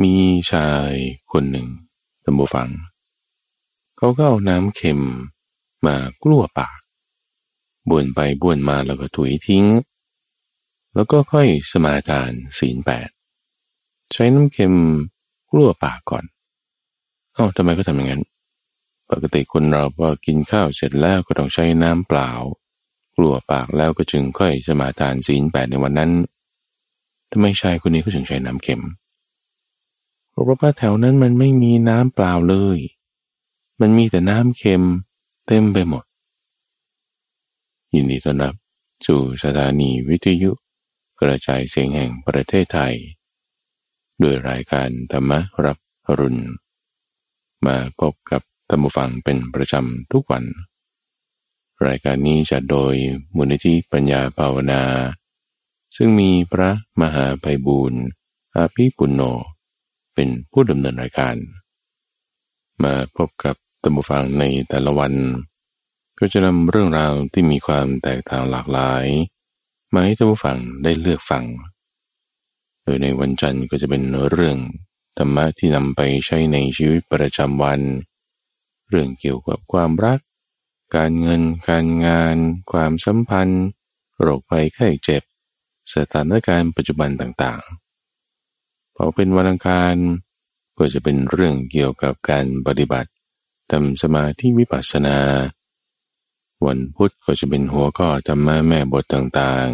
มีชายคนหนึ่งตำบูฟัง เขาก็เอาน้ำเค็มมากลั้วปากบ้วนไปบ้วนมาแล้วก็ถุยทิ้ง แล้วก็ค่อยสมาทานศีลแปดใช้น้ำเค็มกลั้วปากก่อนเอ้าทำไมก็ทำอย่างนั้น ปกติคนเราพอกินข้าวเสร็จแล้วก็ต้องใช้น้ำเปล่ากลัวปากแล้วก็จึงค่อยสมาทานศีลแปดในวันนั้นทำไมชายคนนี้ก็ถึงใช้น้ำเค็มเเพราะว่าแถวนั้นมันไม่มีน้ำเปล่าเลย มันมีแต่น้ำเค็มเต็มไปหมด ยินดีต้อนรับสู่สถานีวิทยุ กระจายเสียงแห่งประเทศไทย ด้วยรายการธรรมรับอรุณ มาพบกับธรรมฟังเป็นประจำทุกวัน รายการนี้จะโดยมูลนิธิปัญญาภาวนา ซึ่งมีพระมหาไพบูรณ์อาภีปุณโญ เป็นผู้ดำเนินรายการ มาพบกับตัมบูฟังในแต่ละวัน ก็จะนำเรื่องราวที่มีความแตกต่างหลากหลาย มาให้ตัมบูฟังได้เลือกฟัง โดยในวันจันทร์ก็จะเป็นเรื่องธรรมะที่นำไปใช้ในชีวิตประจำวัน เรื่องเกี่ยวกับความรัก การเงิน การงาน ความสัมพันธ์ โรคภัยไข้เจ็บ สถานการณ์ปัจจุบันต่างๆ พอเป็นวันอังคารก็จะเป็นเรื่องเกี่ยวกับการปฏิบัติทำสมาธิวิปัสสนา วันพุธก็จะเป็นหัวข้อธรรมะแม่บทต่าง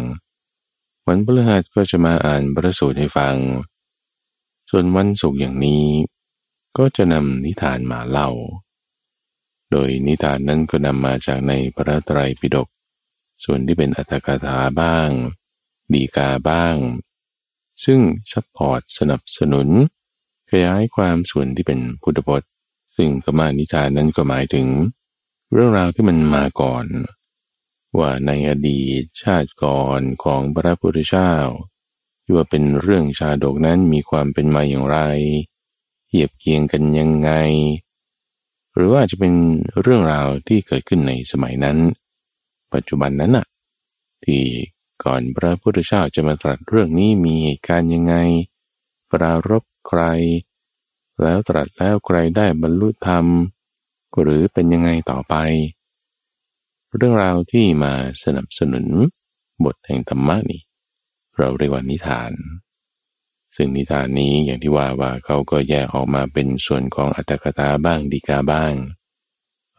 ๆ วันพฤหัสก็จะมาอ่านพระสูตรให้ฟัง ส่วนวันศุกร์อย่างนี้ ก็จะนำนิทานมาเล่า โดยนิทานนั้นก็นำมาจากในพระไตรปิฎกส่วนที่เป็นอรรถกถาบ้าง ฎีกาบ้าง ซึ่ง support สนับสนุน ขยายความส่วนที่เป็นพุทธพจน์ ซึ่งกมานิทานนั้นก็หมายถึง เรื่องราวที่มันมาก่อน ว่าในอดีตชาติก่อนของพระพุทธเจ้าที่ว่าเป็นเรื่องชาดกนั้นมีความเป็นมาอย่างไรเทียบเคียงกันยังไง หรือว่าจะเป็นเรื่องราวที่เกิดขึ้นในสมัยนั้น ปัจจุบันนั้นน่ะ ที่ ก่อนพระพุทธเจ้าจะมาตรัสเรื่องนี้มีเหตุการณ์ยังไง ปรารบใคร แล้วตรัสแล้วใครได้บรรลุธรรม หรือเป็นยังไงต่อไป เรื่องราวที่มาสนับสนุนบทแห่งธรรมะนี่เราเรียกว่านิทาน ซึ่งนิทานนี้อย่างที่ว่าว่าเขาก็แยกออกมาเป็นส่วนของอัตถกถาบ้างดีกาบ้าง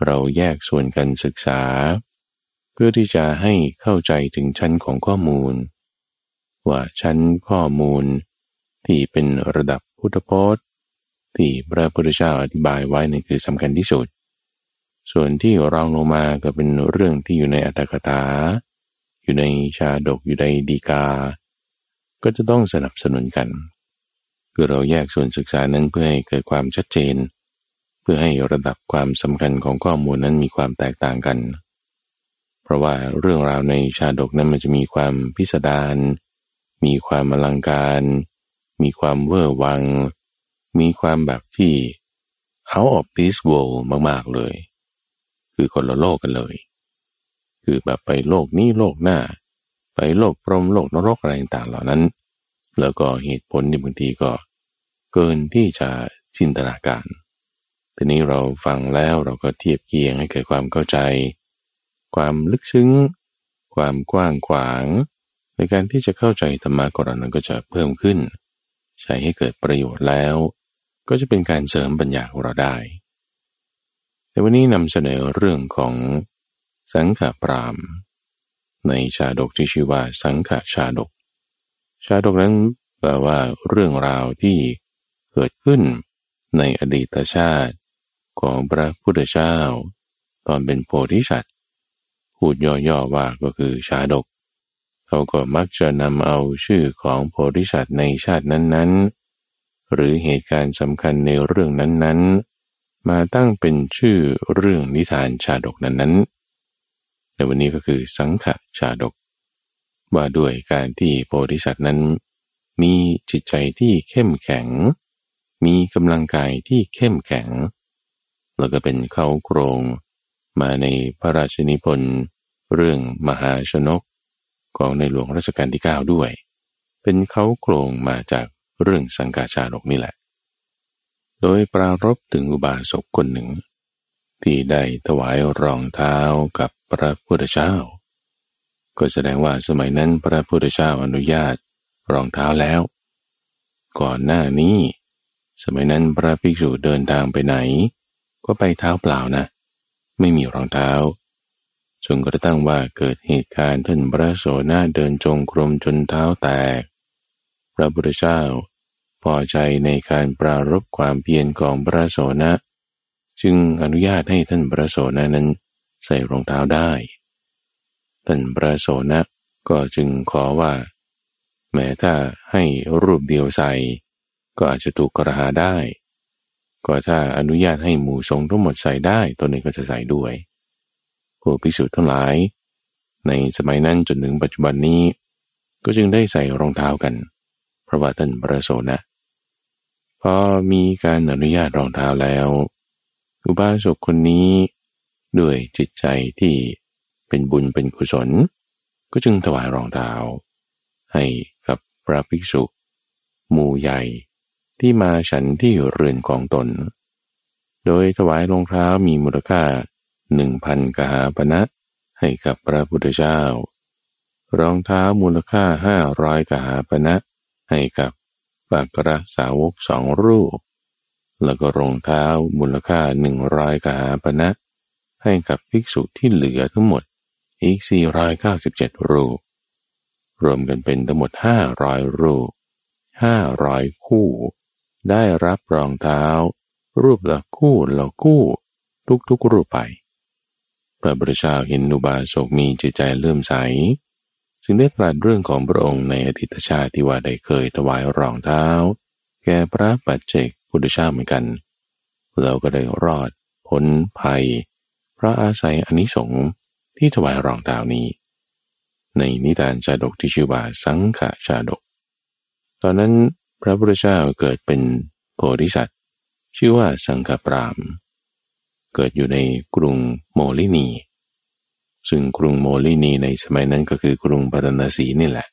เราแยกส่วนกันศึกษา พื่อที่จะให้เข้าใจถึงชั้นของข้อมูล ว่าชั้นข้อมูล ที่เป็นระดับพุทธพจน์ ที่พระพุทธเจ้าอธิบายไว้นี่คือสำคัญที่สุด ส่วนที่รองลงมาก็เป็นเรื่องที่อยู่ในอัตถกถา อยู่ในชาดกอยู่ในดีกา ก็จะต้องสนับสนุนกัน เพื่อเราแยกส่วนศึกษานั้นเพื่อให้เกิดความชัดเจน เพื่อให้ระดับความสำคัญของข้อมูลนั้นมีความแตกต่างกัน ราะว่าเรื่องราวในชาดกนั้นมันจะมีความพิสดารมีความอลังการ มีความเวอร์วัง มีความแบบที่ out of this world มากๆเลย คือคนละโลกกันเลย คือแบบไปโลกนี้โลกหน้า ไปโลกพรมโลกนรกอะไรต่างๆเหล่านั้น แล้วก็เหตุผลในบางทีก็ เกินที่จะจินตนาการ ทีนี้เราฟังแล้วเราก็เทียบเคียงให้เกิดความเข้าใจ ความลึกซึ้ง ความกว้างขวาง ในการที่จะเข้าใจธรรมะก่อนนั้นก็จะเพิ่มขึ้น ใช้ให้เกิดประโยชน์แล้ว ก็จะเป็นการเสริมปัญญาของเราได้ในวันนี้นำเสนอเรื่องของสังขปราม ในชาดกที่ชื่อว่าสังขชาดก ชาดกนั้นแปลว่าเรื่องราวที่เกิดขึ้นในอดีตชาติของพระพุทธเจ้า ตอนเป็นโพธิสัตว์ พูดย่อๆว่าก็คือชาดก เขาก็มักจะนำเอาชื่อของโพธิสัตว์ในชาตินั้นๆ หรือเหตุการณ์สำคัญในเรื่องนั้นๆ มาตั้งเป็นชื่อเรื่องนิทานชาดกนั้นๆ ในวันนี้ก็คือสังขชาดก ว่าด้วยการที่โพธิสัตว์นั้น มีจิตใจที่เข้มแข็ง มีกำลังกายที่เข้มแข็ง แล้วก็เป็นเขาโครง มาในพระราชนิพนธ์เรื่องมหาชนกของในหลวงรัชกาลที่ 9 ด้วย เป็นเขาโครงมาจากเรื่องสังกาชาดกนี่แหละ โดยปรารบถึงอุบาสกคนหนึ่ง ที่ได้ถวายรองเท้ากับพระพุทธเจ้า ก็แสดงว่าสมัยนั้นพระพุทธเจ้าอนุญาตรองเท้าแล้ว ก่อนหน้านี้ สมัยนั้นพระภิกษุเดินทางไปไหน ก็ไปเท้าเปล่านะ ไม่มีรองเท้าจนกระทั่งว่าเกิดเหตุการณ์ท่านพระโสนาเดินจงกรมจนเท้าแตก พระพุทธเจ้า พอใจในการปรารบความเพียรของพระโสนะ จึงอนุญาตให้ท่านพระโสนะนั้นใส่รองเท้าได้ ท่านพระโสนะก็จึงขอว่า แม้ถ้าให้รูปเดียวใส่ ก็อาจจะถูกกระหาได้ ก็ถ้าอนุญาตให้หมู่สงทั้งหมดใส่ได้ตัวนี้ก็จะใส่ด้วยผู้พิสูจน์ทั้งหลาย ในสมัยนั้นจนถึงปัจจุบันนี้ ก็จึงได้ใส่รองเท้ากัน เพราะว่าท่านพระโสนะพอมีการอนุญาตรองเท้าแล้ว อุบาสกคนนี้ ด้วยจิตใจที่เป็นบุญเป็นกุศล ก็จึงถวายรองเท้า ให้กับพระภิกษุ หมู่ใหญ่ ที่มาฉันที่เรือนของตน โดยถวายรองเท้ามีมูลค่าหนึ่งพันกหาปณะให้กับพระพุทธเจ้า รองเท้ามูลค่าห้าร้อยกหาปณะให้กับปากระสาวกสองรูป แล้วก็รองเท้ามูลค่าหนึ่งร้อยกหาปณะให้กับภิกษุที่เหลือทั้งหมดอีกสี่ร้อยเก้าสิบเจ็ดรูป รวมกันเป็นทั้งหมดห้าร้อยรูปห้าร้อยคู่ ได้รับรองเท้า รูปละคู่ละคู่ ทุกๆรูปไป พระพุทธเจ้าเห็นอุบาสกมีจิตใจเลื่อมใส จึงได้ตรัสเรื่องของพระองค์ในอดีตชาติที่ว่าได้เคยถวายรองเท้า แก่พระปัจเจกพุทธเจ้าเหมือนกันเราก็ได้รอดพ้นภัยเพราะอาศัยอนิสงส์ที่ถวายรองเท้านี้ ในนิทานชาดกที่ชื่อว่าสังขชาดก ตอนนั้น พระพุทธเจ้าเกิดเป็นโพธิสัตว์ ชื่อว่าสังฆปราม เกิดอยู่ในกรุงโมลินี ซึ่งกรุงโมลินีในสมัยนั้นก็คือกรุงปารณสีนี่แหละ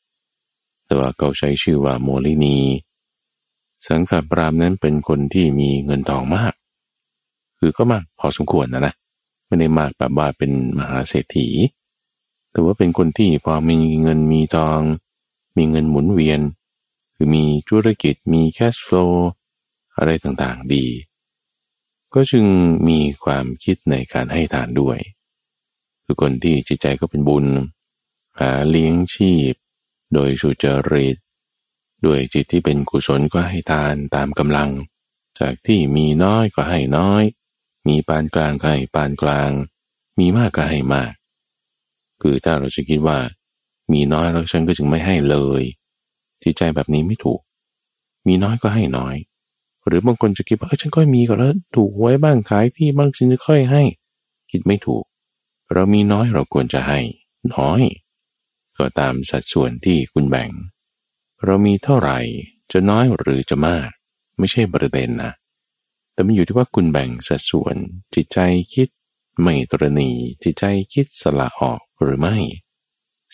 แต่ว่าเขาใช้ชื่อว่าโมลินี สังฆปรามนั้นเป็นคนที่มีเงินทองมาก คือก็มากพอสมควรนะนะ ไม่ได้มากแบบว่าเป็นมหาเศรษฐี แต่ว่าเป็นคนที่พอมีเงินมีทอง มีเงินหมุนเวียน คือมีธุรกิจมีแคชฟลูอะไรต่างๆดี ก็จึงมีความคิดในการให้ทานด้วยคือคนที่จิตใจก็เป็นบุญ หาเลี้ยงชีพ โดยสุจริตด้วยจิตที่เป็นกุศลก็ให้ทานตามกำลัง จากที่มีน้อยก็ให้น้อย มีปานกลางก็ให้ปานกลาง มีมากก็ให้มาก คือถ้าเราจะคิดว่า มีน้อยแล้วฉันก็จึงไม่ให้เลย จิตใจแบบนี้ไม่ถูก มีน้อยก็ให้น้อย หรือบางคนจะคิดว่าเออฉันก็มีก็แล้วถูกไว้บ้างขายที่บ้างฉันจะค่อยให้ คิดไม่ถูก เรามีน้อยเราควรจะให้ น้อย ก็ตามสัดส่วนที่คุณแบ่ง เรามีเท่าไหร่จะน้อยหรือจะมาก ไม่ใช่ประเด็นนะแต่มันอยู่ที่ว่าคุณแบ่งสัดส่วน จิตใจคิด ไม่ตรณีจิตใจคิดสละออกหรือไม่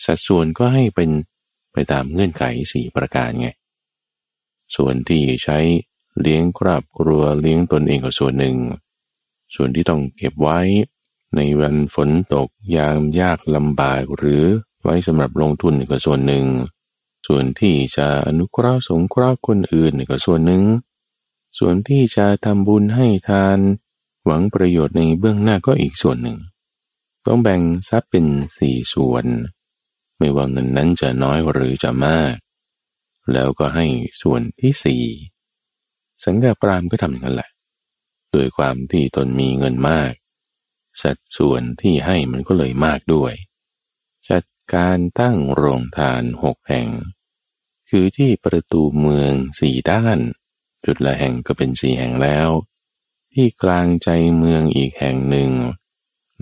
สัดส่วนก็ให้เป็น ไปตามเงื่อนไขสี่ประการไง ส่วนที่ใช้เลี้ยงครอบครัวเลี้ยงตนเองก็ส่วนหนึ่ง ส่วนที่ต้องเก็บไว้ ในวันฝนตกยามยากลำบากหรือไว้สำหรับลงทุนก็ส่วนหนึ่ง ส่วนที่จะอนุเคราะห์สงเคราะห์คนอื่นก็ส่วนหนึ่ง ส่วนที่จะทำบุญให้ทาน หวังประโยชน์ในเบื้องหน้าก็อีกส่วนหนึ่ง ต้องแบ่งทรัพย์เป็นสี่ส่วน ไม่ว่าเงินนั้นจะน้อยหรือจะมาก แล้วก็ให้ส่วนที่สี่สังฆปรามก็ทำอย่างนั้นแหละโดยความที่ตนมีเงินมาก สัดส่วนที่ให้มันก็เลยมากด้วย จัดการตั้งโรงทานหกแห่ง คือที่ประตูเมืองสี่ด้าน จุดละแห่งก็เป็นสี่แห่งแล้ว ที่กลางใจเมืองอีกแห่งหนึ่ง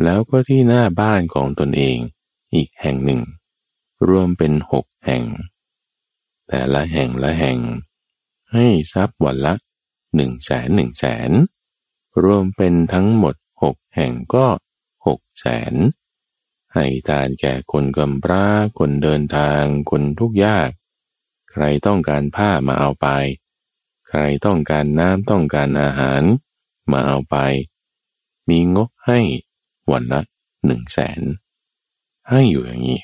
แล้วก็ที่หน้าบ้านของตนเองอีกแห่งหนึ่ง รวมเป็นหกแห่ง แต่ละแห่งละแห่ง ให้ทรัพย์วันละหนึ่งแสนหนึ่งแสนรวมเป็นทั้งหมดหกแห่งก็หกแสนให้ทานแก่คนกำพร้าคนเดินทางคนทุกยาก ใครต้องการผ้ามาเอาไป ใครต้องการน้ำต้องการอาหาร มาเอาไป มีงบให้วันละหนึ่งแสนให้อยู่อย่างนี้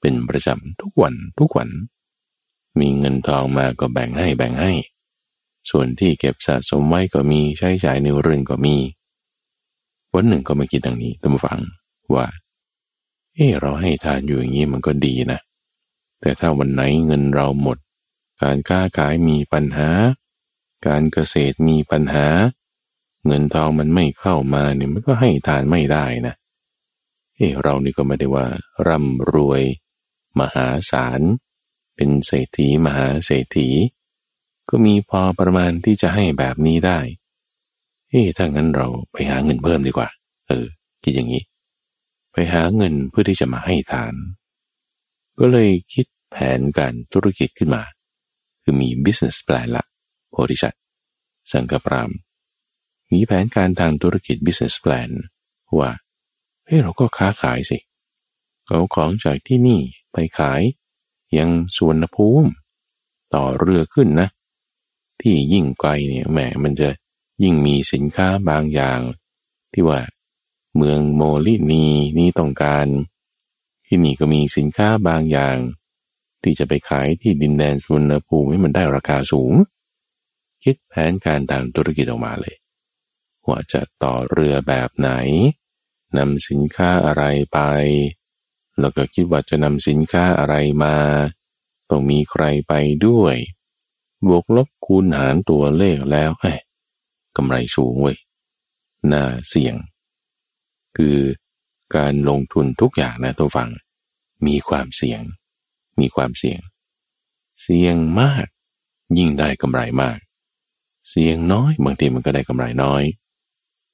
เป็นประจำทุกวันทุกวัน มีเงินทองมาก็แบ่งให้แบ่งให้ ส่วนที่เก็บสะสมไว้ก็มีใช้จ่ายในเรื่อนก็มี วันหนึ่งก็มาคิดดังนี้ตั้งฟังว่า เออเราให้ทานอยู่อย่างนี้มันก็ดีนะ แต่ถ้าวันไหนเงินเราหมด การค้าขายมีปัญหา การเกษตรมีปัญหา เงินทองมันไม่เข้ามาเนี่ยมันก็ให้ทานไม่ได้นะเออเรานี่ก็ไม่ได้ว่าร่ำรวย มหาศาล เป็นเศรษฐีมหาเศรษฐี ก็มีพอประมาณที่จะให้แบบนี้ได้ เฮ้ถ้างั้นเราไปหาเงินเพิ่มดีกว่า เออ คิดอย่างนี้ ไปหาเงินเพื่อที่จะมาให้ทาน ก็เลยคิดแผนการธุรกิจขึ้นมา คือมี business plan ละโพธิชัดสังกปราม มีแผนการทางธุรกิจ business plan ว่าเฮ้เราก็ค้าขายสิ เอาของจากที่นี่ ไปขาย ยังสวนภูมิ ต่อเรือขึ้นนะ ที่ยิ่งไกลเนี่ยแหมมันจะยิ่งมีสินค้าบางอย่าง ที่ว่า เมืองโมลินีนี่ต้องการ ที่นี่ก็มีสินค้าบางอย่าง ที่จะไปขายที่ดินแดนสุวรรณภูมิให้มันได้ราคาสูง คิดแผนการทางธุรกิจออกมาเลยว่าจะต่อเรือแบบไหนนำสินค้าอะไรไป แล้วก็คิดว่าจะนำสินค้าอะไรมา ต้องมีใครไปด้วย บวกลบคูณหารตัวเลขแล้วไอ้กำไรสูงเว้ย น่าเสี่ยง คือการลงทุนทุกอย่างนะตัวฟัง มีความเสี่ยง มีความเสี่ยง เสี่ยงมาก ยิ่งได้กำไรมาก เสี่ยงน้อยบางทีมันก็ได้กำไรน้อย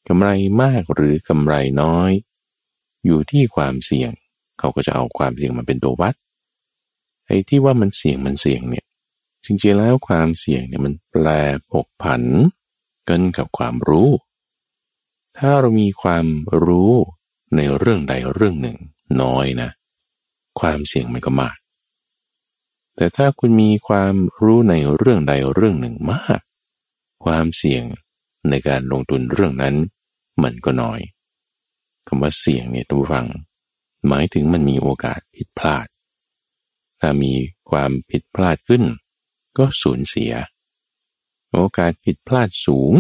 กำไรมากหรือกำไรน้อย อยู่ที่ความเสี่ยง เขาก็จะเอาความเสี่ยงมาเป็นตัววัดไอ้ที่ว่ามันเสี่ยงมันเสี่ยงเนี่ยจริงๆแล้วความเสี่ยงเนี่ยมันแปลผกผันกันกับความรู้ ถ้าเรามีความรู้ในเรื่องใดเรื่องหนึ่งน้อยนะ ความเสี่ยงมันก็มาก แต่ถ้าคุณมีความรู้ในเรื่องใดเรื่องหนึ่งมาก ความเสี่ยงในการลงทุนเรื่องนั้นมันก็น้อยคำว่าเสี่ยงเนี่ยตัวฟัง หมายถึงมันมีโอกาสผิดพลาด ถ้ามีความผิดพลาดขึ้น ก็สูญเสีย โอกาสผิดพลาดสูง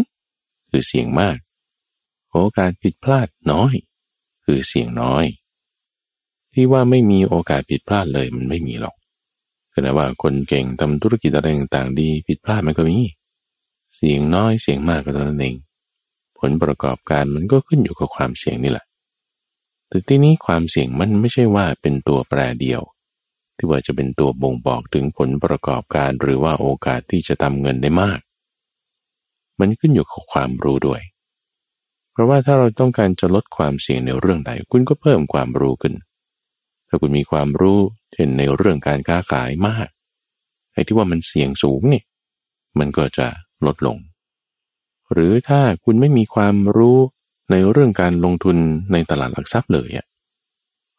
คือเสี่ยงมาก โอกาสผิดพลาดน้อย คือเสี่ยงน้อย ที่ว่าไม่มีโอกาสผิดพลาดเลยมันไม่มีหรอกขณะว่าคนเก่งทำธุรกิจอะไรต่างๆดีผิดพลาดมันก็มี เสี่ยงน้อยเสี่ยงมากก็ตอนนั้นเอง ผลประกอบการมันก็ขึ้นอยู่กับความเสี่ยงนี่แหละ แต่ที่นี้ความเสี่ยงมันไม่ใช่ว่าเป็นตัวแปรเดียว ที่ว่าจะเป็นตัวบ่งบอกถึงผลประกอบการหรือว่าโอกาสที่จะทำเงินได้มาก มันขึ้นอยู่กับความรู้ด้วย เพราะว่าถ้าเราต้องการจะลดความเสี่ยงในเรื่องใดคุณก็เพิ่มความรู้ขึ้น ถ้าคุณมีความรู้เช่นในเรื่องการค้าขายมากไอ้ที่ว่ามันเสี่ยงสูงเนี่ยมันก็จะลดลง หรือถ้าคุณไม่มีความรู้ ในเรื่องการลงทุนในตลาดหลักทรัพย์เลยอะ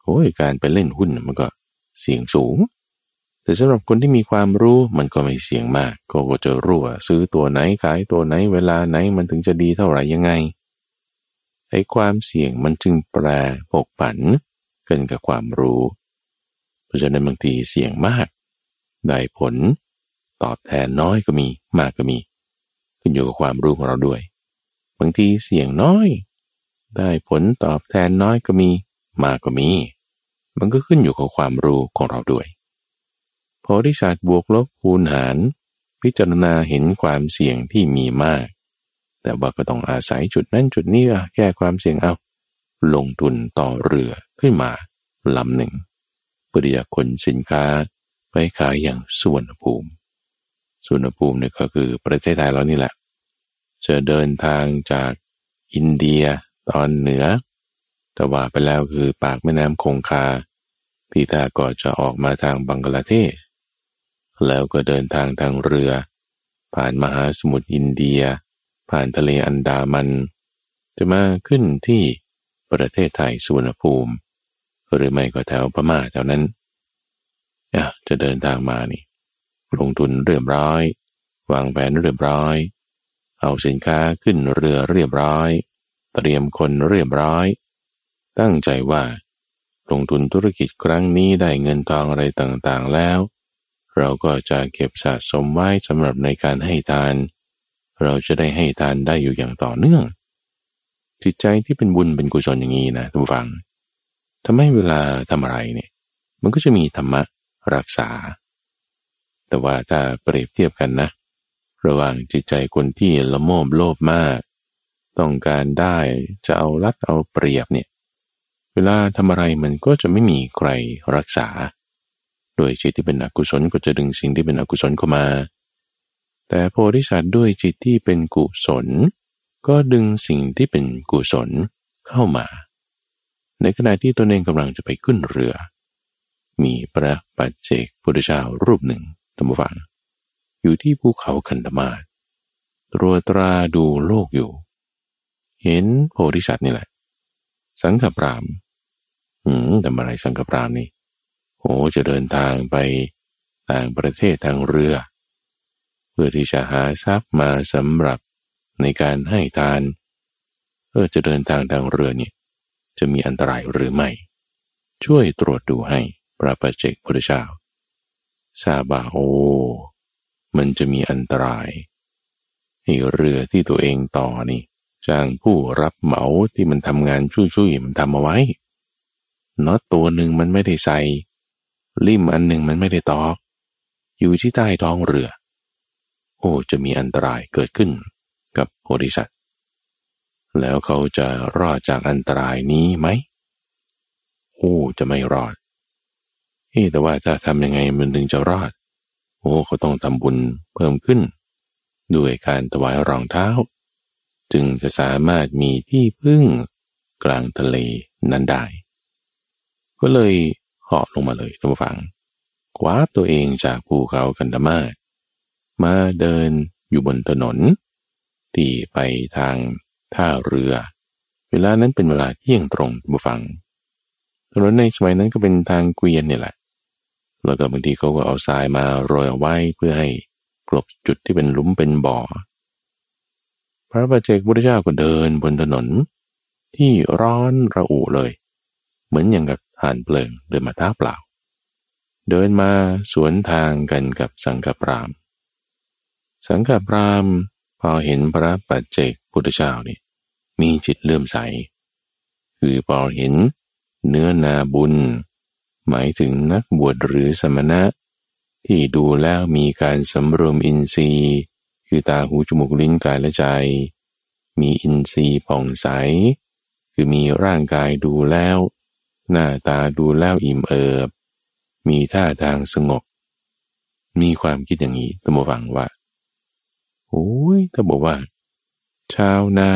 โอ้ยการไปเล่นหุ้นมันก็เสี่ยงสูง แต่สำหรับคนที่มีความรู้มันก็ไม่เสี่ยงมากก็จะรู้ว่าซื้อตัวไหนขายตัวไหนเวลาไหนมันถึงจะดีเท่าไหร่ยังไงไอ้ความเสี่ยงมันจึงแปรปกผันกันกับความรู้ เพราะฉะนั้นบางทีเสี่ยงมาก ได้ผล ตอบแทนน้อยก็มีมากก็มี ขึ้นอยู่กับความรู้ของเราด้วย บางทีเสี่ยงน้อย ได้ผลตอบแทนน้อยก็มี มากก็มี มันก็ขึ้นอยู่กับความรู้ของเราด้วยพอที่ศาสตร์บวกลบคูณหาร พิจารณาเห็นความเสี่ยงที่มีมาก แต่ว่าก็ต้องอาศัยจุดนั้นจุดนี้แก้ความเสี่ยงเอา ลงทุนต่อเรือขึ้นมาลำหนึ่งเพื่อจะขนสินค้าไปขายอย่างส่วนภูมิ สุนภูมิเนี่ยก็คือประเทศไทยเรานี่แหละ จะเดินทางจากอินเดีย ตอนเหนือแต่ว่าไปแล้วคือปากแม่น้ำคงคา ที่ตาก็จะออกมาทางบังกลาเทศ แล้วก็เดินทางทางเรือ ผ่านมหาสมุทรอินเดีย ผ่านทะเลอันดามัน จะมาขึ้นที่ประเทศไทยสุวรรณภูมิ หรือไม่ก็แถวพม่าแถวนั้นจะเดินทางมานี่ ลงทุนเรียบร้อย วางแผนเรียบร้อย เอาสินค้าขึ้นเรือเรียบร้อย เตรียมคนเรียบร้อย ตั้งใจว่า ลงทุนธุรกิจครั้งนี้ได้เงินทองอะไรต่างๆแล้ว เราก็จะเก็บสะสมไว้สำหรับในการให้ทาน เราจะได้ให้ทานได้อยู่อย่างต่อเนื่อง จิตใจที่เป็นบุญเป็นกุศลอย่างนี้นะทุกฝังทำให้เวลาทำอะไรเนี่ย มันก็จะมีธรรมะรักษา แต่ว่าถ้าเปรียบเทียบกันนะ ระหว่างจิตใจคนที่ละโมบโลภมาก ต้องการได้จะเอารัดเอาเปรียบเนี่ย เวลาทำอะไรมันก็จะไม่มีใครรักษา โดยจิตที่เป็นอกุศลก็จะดึงสิ่งที่เป็นอกุศลเข้ามา แต่โพธิสัตว์ด้วยจิตที่เป็นกุศล ก็ดึงสิ่งที่เป็นกุศลเข้ามา ในขณะที่ตนเองกำลังจะไปขึ้นเรือ มีพระปัจเจกพุทธเจ้ารูปหนึ่งธรรมฟังอยู่ที่ภูเขาคันธมาตรวตราดูโลกอยู่ เห็นโพธิสัตว์นี่แหละ สังฆปรามหืมทำอะไรสังฆปรามนี่โอ้จะเดินทางไปต่างประเทศทางเรือ เพื่อที่จะหาทรัพย์มาสำหรับในการให้ทานเออจะเดินทางทางเรือเนี่ยจะมีอันตรายหรือไม่ ช่วยตรวจดูให้พระปัจเจกพุทธเจ้าทราบ่าโอ้มันจะมีอันตรายให้เรือที่ตัวเองต่อนี่ จ้างผู้รับเหมาที่มันทำงานช่วยๆมันทำเอาไว้น็อตตัวหนึ่งมันไม่ได้ใส่ ลิ่มอันหนึ่งมันไม่ได้ตอก อยู่ที่ใต้ท้องเรือ โอ้จะมีอันตรายเกิดขึ้นกับโพธิสัตว์แล้วเขาจะรอดจากอันตรายนี้ไหมโอ้จะไม่รอดเฮ้แต่ว่าจะทำยังไงมันถึงจะรอด โอ้เขาต้องทำบุญเพิ่มขึ้น ด้วยการถวายรองเท้า จึงจะสามารถมีที่พึ่งกลางทะเลนั้นได้ ก็เลยเหาะลงมาเลยทุกฝังคว้าตัวเองจากภูเขากันดามามาเดินอยู่บนถนน ที่ไปทางท่าเรือ เวลานั้นเป็นเวลาเที่ยงตรงบุฟังถนนในสมัยนั้นก็เป็นทางเกวียนนี่แหละ แล้วก็บางทีเขาก็เอาทรายมาโรยเอาไว้เพื่อให้กลบจุดที่เป็นลุมเป็นบ่อ พระบัจเจกพุทธเจ้าก็เดินบนถนน ที่ร้อนระอุเลย เหมือนอย่างกับฐานเปลิงเดินมาท้าเปล่า เดินมาสวนทางกันกับสังฆปราม สังฆปรามพอเห็นพระปัจเจกพุทธเจ้านี่มีจิตเลื่อมใส คือพอเห็นเนื้อนาบุญ หมายถึงนักบวชหรือสมณะ ที่ดูแล้วมีการสำรวมอินทรีย์ คือตาหูจมูกลิ้นกายและใจ มีอินทรีย์ผ่องใส คือมีร่างกายดูแล้ว หน้าตาดูแล้วอิ่มเอิบ มีท่าทางสงบ มีความคิดอย่างนี้ตั้งฟังว่าโอ้ยถ้าบอกว่า ชาวนา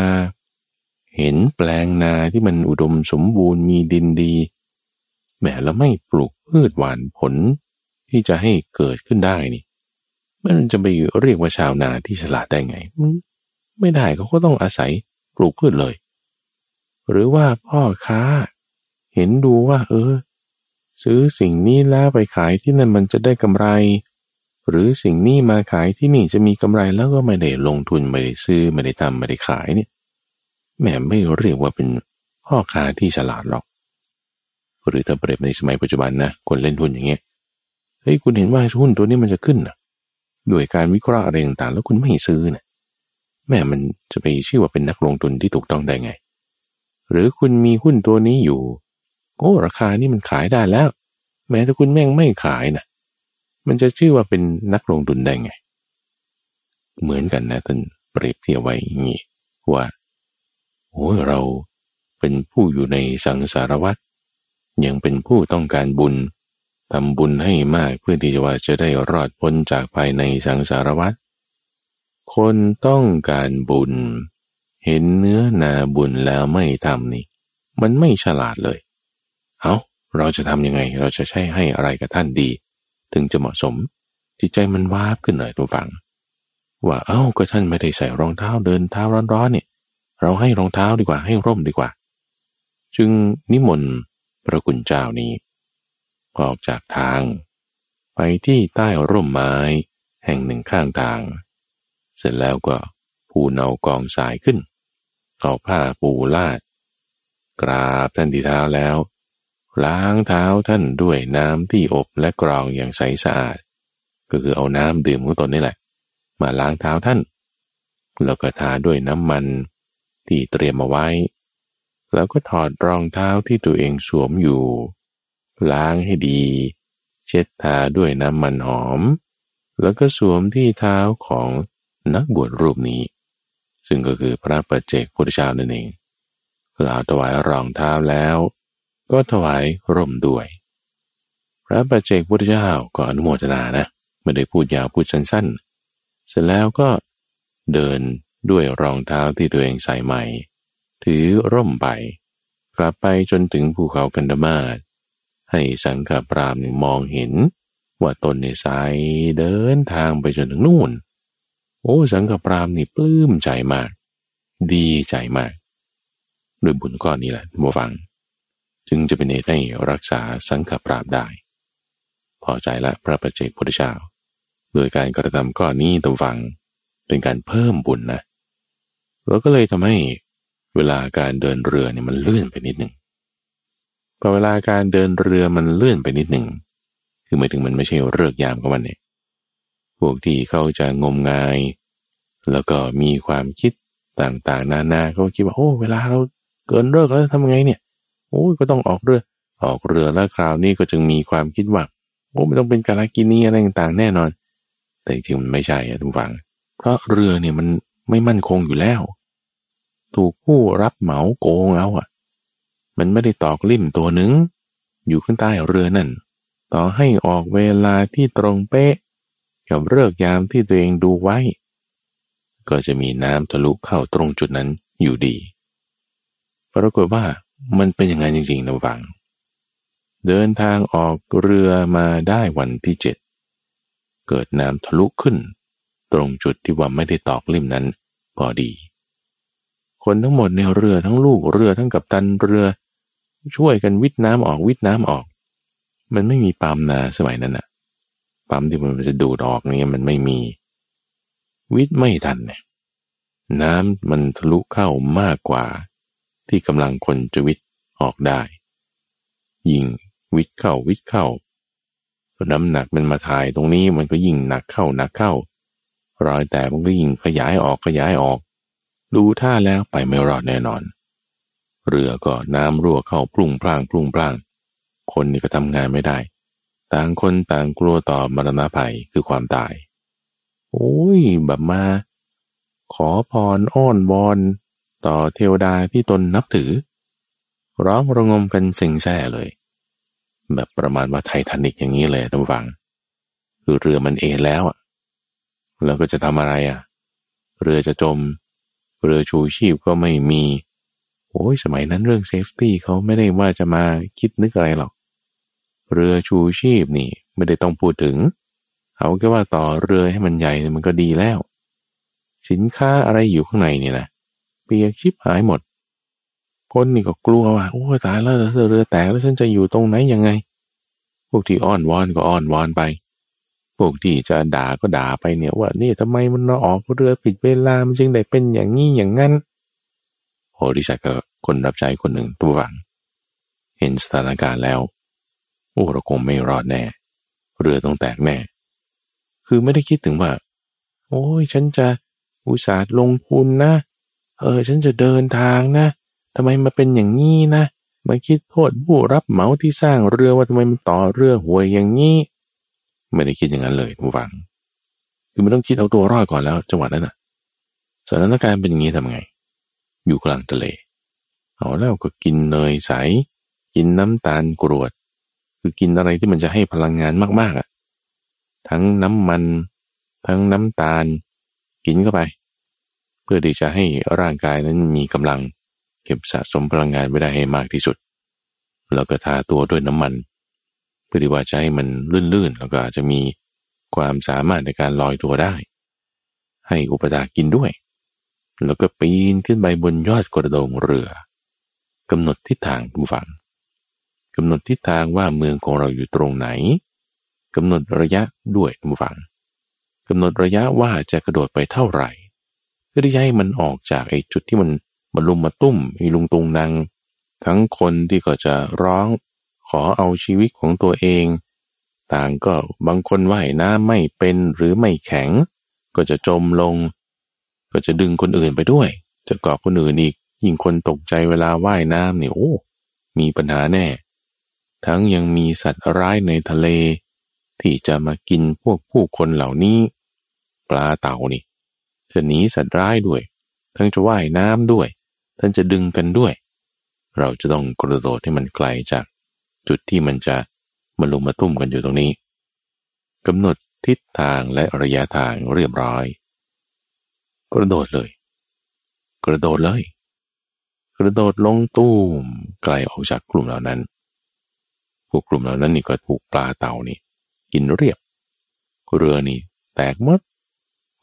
เห็นแปลงนาที่มันอุดมสมบูรณ์มีดินดีแหมแล้วไม่ปลูกพืชหวานผลที่จะให้เกิดขึ้นได้นี่ มันจะไปเรียกว่าชาวนาที่ฉลาดได้ไง ไม่ได้เขาก็ต้องอาศัยปลูกพืชเลย หรือว่าพ่อค้า เห็นดูว่า เออ ซื้อสิ่งนี้แล้วไปขายที่นั่นมันจะได้กำไร หรือสิ่งนี้มาขายที่นี่จะมีกำไรแล้วก็ไม่ได้ลงทุนไม่ได้ซื้อไม่ได้ทำไม่ได้ขายเนี่ยแหมไม่เรียกว่าเป็นพ่อค้าที่ฉลาดหรอก หรือถ้าเปรียบในสมัยปัจจุบันนะคนเล่นหุ้นอย่างเงี้ยเฮ้ยคุณเห็นว่าหุ้นตัวนี้มันจะขึ้นนะ ด้วยการวิเคราะห์อะไรต่างๆ แล้วคุณไม่ซื้อนะแม่มันจะไปชื่อว่าเป็นนักลงทุนที่ถูกต้องได้ไง หรือคุณมีหุ้นตัวนี้อยู่ โอ้ราคานี่มันขายได้แล้ว แม้แต่คุณแม่งไม่ขายนะมันจะชื่อว่าเป็นนักลงทุนได้ไง เหมือนกันนะท่านเปรียบเทียบไว้อย่างนี้ว่าโอ้เราเป็นผู้อยู่ในสังสารวัฏยังเป็นผู้ต้องการบุญ ทำบุญให้มากเพื่อที่จะว่าจะได้รอดพ้นจากภายในสังสารวัฏคนต้องการบุญ เห็นเนื้อนาบุญแล้วไม่ทำนี่ มันไม่ฉลาดเลย เอาเราจะทำยังไง เราจะใช้ให้อะไรกับท่านดี ถึงจะเหมาะสม จิตใจมันวาบขึ้นเลยทุกฝัง ว่าเอา้าก็ท่านไม่ได้ใส่รองเท้าเดินเท้าร้อนๆเนี่ย เราให้รองเท้าดีกว่าให้ร่มดีกว่า จึงนิมนต์พระคุณเจ้านี้ ออกจากทาง ไปที่ใต้ร่มไม้ แห่งหนึ่งข้างทาง เสร็จแล้วก็ผูเนากองสายขึ้น เอาผ้าปูลาด กราบท่านที่เท้าแล้ว ล้างเท้าท่านด้วยน้ำที่อบและกรองอย่างใสสะอาด ก็คือเอาน้ำดื่มของตนนี่แหละ มาล้างเท้าท่าน แล้วก็ทาด้วยน้ำมันที่เตรียมมาไว้ แล้วก็ถอดรองเท้าที่ตัวเองสวมอยู่ ล้างให้ดี เช็ดทาด้วยน้ำมันหอม แล้วก็สวมที่เท้าของนักบวชรูปนี้ ซึ่งก็คือพระปัจเจกพุทธเจ้านั่นเองกล่าวถวายรองเท้าแล้ว ก็ถวายร่มด้วย พระปัจเจกพุทธเจ้าก็อนุโมทนานะไม่ได้พูดยาวพูดสั้นๆ เสร็จแล้วก็เดินด้วยรองเท้าที่ตัวเองใส่ใหม่ ถือร่มไปกลับไปจนถึงภูเขากันดมาศ ให้สังฆปรามมองเห็น ว่าตนในสายเดินทางไปจนถึงนู่น โอ้สังฆปรามนี่ปลื้มใจมาก ดีใจมากด้วยบุญก้อนนี้แหละบฟัง จึงจะเป็นเหตุให้รักษาสังฆปรามได้ พอใจละพระประเจกพุทธเจ้าโดยการกระทำก้อนนี้ตัวฟังเป็นการเพิ่มบุญนะแล้วก็เลยทำให้เวลาการเดินเรือเนี่ยมันเลื่อนไปนิดหนึ่ง พอเวลาการเดินเรือมันเลื่อนไปนิดหนึ่ง คือหมายถึงมันไม่ใช่เลิกยามของมันเนี่ย พวกที่เขาจะงมงาย แล้วก็มีความคิดต่างๆ นานาเขาคิดว่าโอ้เวลาเราเกินเลิกแล้วทำไงเนี่ย โอ้ก็ต้องออกเรือ ออกเรือแล้วคราวนี้ก็จึงมีความคิดว่าโอ้ไม่ต้องเป็นกาลกินีอะไรต่างๆ แน่นอน แต่จริงมันไม่ใช่ทุกฝัง เพราะเรือเนี่ยมันไม่มั่นคงอยู่แล้ว ถูกผู้รับเหมาโกงเอาอะ มันไม่ได้ตอกลิ่มตัวหนึ่ง อยู่ข้างใต้เรือนั่น ต่อให้ออกเวลาที่ตรงเป๊ะ กับเลิกยามที่ตัวเองดูไว้ ก็จะมีน้ำทะลุเข้าตรงจุดนั้นอยู่ดี ปรากฏว่ามันเป็นอย่างนั้นจริงๆนะฟัง เดินทางออกเรือมาได้วันที่เจ็ดเกิดน้ำทะลุขึ้น ตรงจุดที่ว่าไม่ได้ตอกลิ่มนั้นพอดี คนทั้งหมดในเรือทั้งลูกเรือทั้งกับตันเรือ ช่วยกันวิทน้ำออกวิทน้ำออก มันไม่มีปามนาสมัยนั้นอะปั๊มที่มันจะดูดออกเนี่ยมันไม่มี วิทย์ไม่ทันเนี่ยน้ำมันทะลุเข้ามากกว่า ที่กำลังคนจะวิทย์ออกได้ ยิงวิทย์เข้าวิทย์เข้าน้ำหนักมันมาถ่ายตรงนี้มันก็ยิ่งหนักเข้าหนักเข้ารอยแต่มันก็ยิ่งขยายออกขยายออก ดูท่าแล้วไปไม่รอดแน่นอน เรือก็น้ำรั่วเข้าปรุงพล่างปรุงพล่าง คนนี่ก็ทำงานไม่ได้ ต่างคนต่างกลัวต่อมรณะภัยคือความตาย โอ้ยแบบมา ขอพรอ้อนวอนต่อเทวดาที่ตนนับถือ ร้องระงมกันเซ็งแซ่เลย แบบประมาณว่าไททานิกอย่างนี้เลยท่านฟัง คือเรือมันเอแล้วอะ แล้วก็จะทำอะไรอะ เรือจะจม เรือชูชีพก็ไม่มี โอ้ยสมัยนั้นเรื่อง safety เขาไม่ได้ว่าจะมาคิดนึกอะไรหรอก เรือชูชีพนี่ไม่ได้ต้องพูดถึง เอาแค่ว่าต่อเรือให้มันใหญ่มันก็ดีแล้ว สินค้าอะไรอยู่ข้างในเนี่ยนะเปียกชิบหายหมด คนนี่ก็กลัวว่าโอ้ตายแล้วเรือแตกแล้วฉันจะอยู่ตรงไหนยังไง พวกที่อ้อนวอนก็อ้อนวอนไป วกที่จะด่าก็ด่าไปเนี่ยว่านี่ทำไมมันออกเรือผิดเวลามันจึงได้เป็นอย่างนี้อย่างนั้นโหดิฉันก็คนรับใช้คนหนึ่งตัวฝัง เห็นสถานการณ์แล้วโอ้เราคงไม่รอดแน่ เรือต้องแตกแน่ คือไม่ได้คิดถึงว่า โอ้ยฉันจะอุตส่าห์ลงทุนนะ เออ ฉันจะเดินทางนะทำไมมาเป็นอย่างนี้นะมาคิดโทษผู้รับเหมาที่สร้างเรือว่าทำไมมันต่อเรือห่วยอย่างนี้ ไม่ได้คิดอย่างนั้นเลยผู้ฟัง คือมันต้องคิดเอาตัวรอดก่อนแล้วจังหวะนั้นน่ะ สถานการณ์เป็นอย่างนี้ทำไง อยู่กลางทะเล เอาแล้วก็กินเนยใส กินน้ำตาลกรวด คือกินอะไรที่มันจะให้พลังงานมากๆอะ ทั้งน้ำมัน ทั้งน้ำตาล กินเข้าไป เพื่อที่จะให้ร่างกายนั้นมีกำลัง เก็บสะสมพลังงานไว้ได้ให้มากที่สุด แล้วก็ทาตัวด้วยน้ำมัน พื่อที่ว่าจะให้มันลื่นๆ แล้วก็อาจจะมีความสามารถในการลอยตัวได้ ให้อุปตากินด้วย แล้วก็ปีนขึ้นไปบนยอดกระโดงเรือกำหนดทิศทางผู้ฟังกำหนดทิศทางว่าเมืองของเราอยู่ตรงไหนกำหนดระยะด้วยผู้ฟังกำหนดระยะว่าจะกระโดดไปเท่าไหร่ เพื่อที่จะให้มันออกจากไอ้จุดที่มันมาลุมมาตุ้มมีลุงตุงนางทั้งคนที่ก็จะร้อง ขอเอาชีวิตของตัวเอง ต่างก็บางคนว่ายน้ำไม่เป็นหรือไม่แข็ง ก็จะจมลง ก็จะดึงคนอื่นไปด้วย จะเกาะคนอื่นอีก ยิ่งคนตกใจเวลาว่ายน้ำเนี่ยโอ้มีปัญหาแน่ ทั้งยังมีสัตว์ร้ายในทะเล ที่จะมากินพวกผู้คนเหล่านี้ ปลาเต่านี่จะหนีสัตว์ร้ายด้วย ทั้งจะว่ายน้ำด้วย ท่านจะดึงกันด้วย เราจะต้องกระโดดให้มันไกลจาก จุดที่มันจะมาลงมาตุ้มกันอยู่ตรงนี้กำหนดทิศทางและระยะทางเรียบร้อย กระโดดเลย กระโดดเลย กระโดดลงตู้มไกลออกจากกลุ่มเหล่านั้น พวกกลุ่มเหล่านั้นนี่ก็ถูกปลาเต่านี่ กินเรียบ เรือนี่ แตกหมด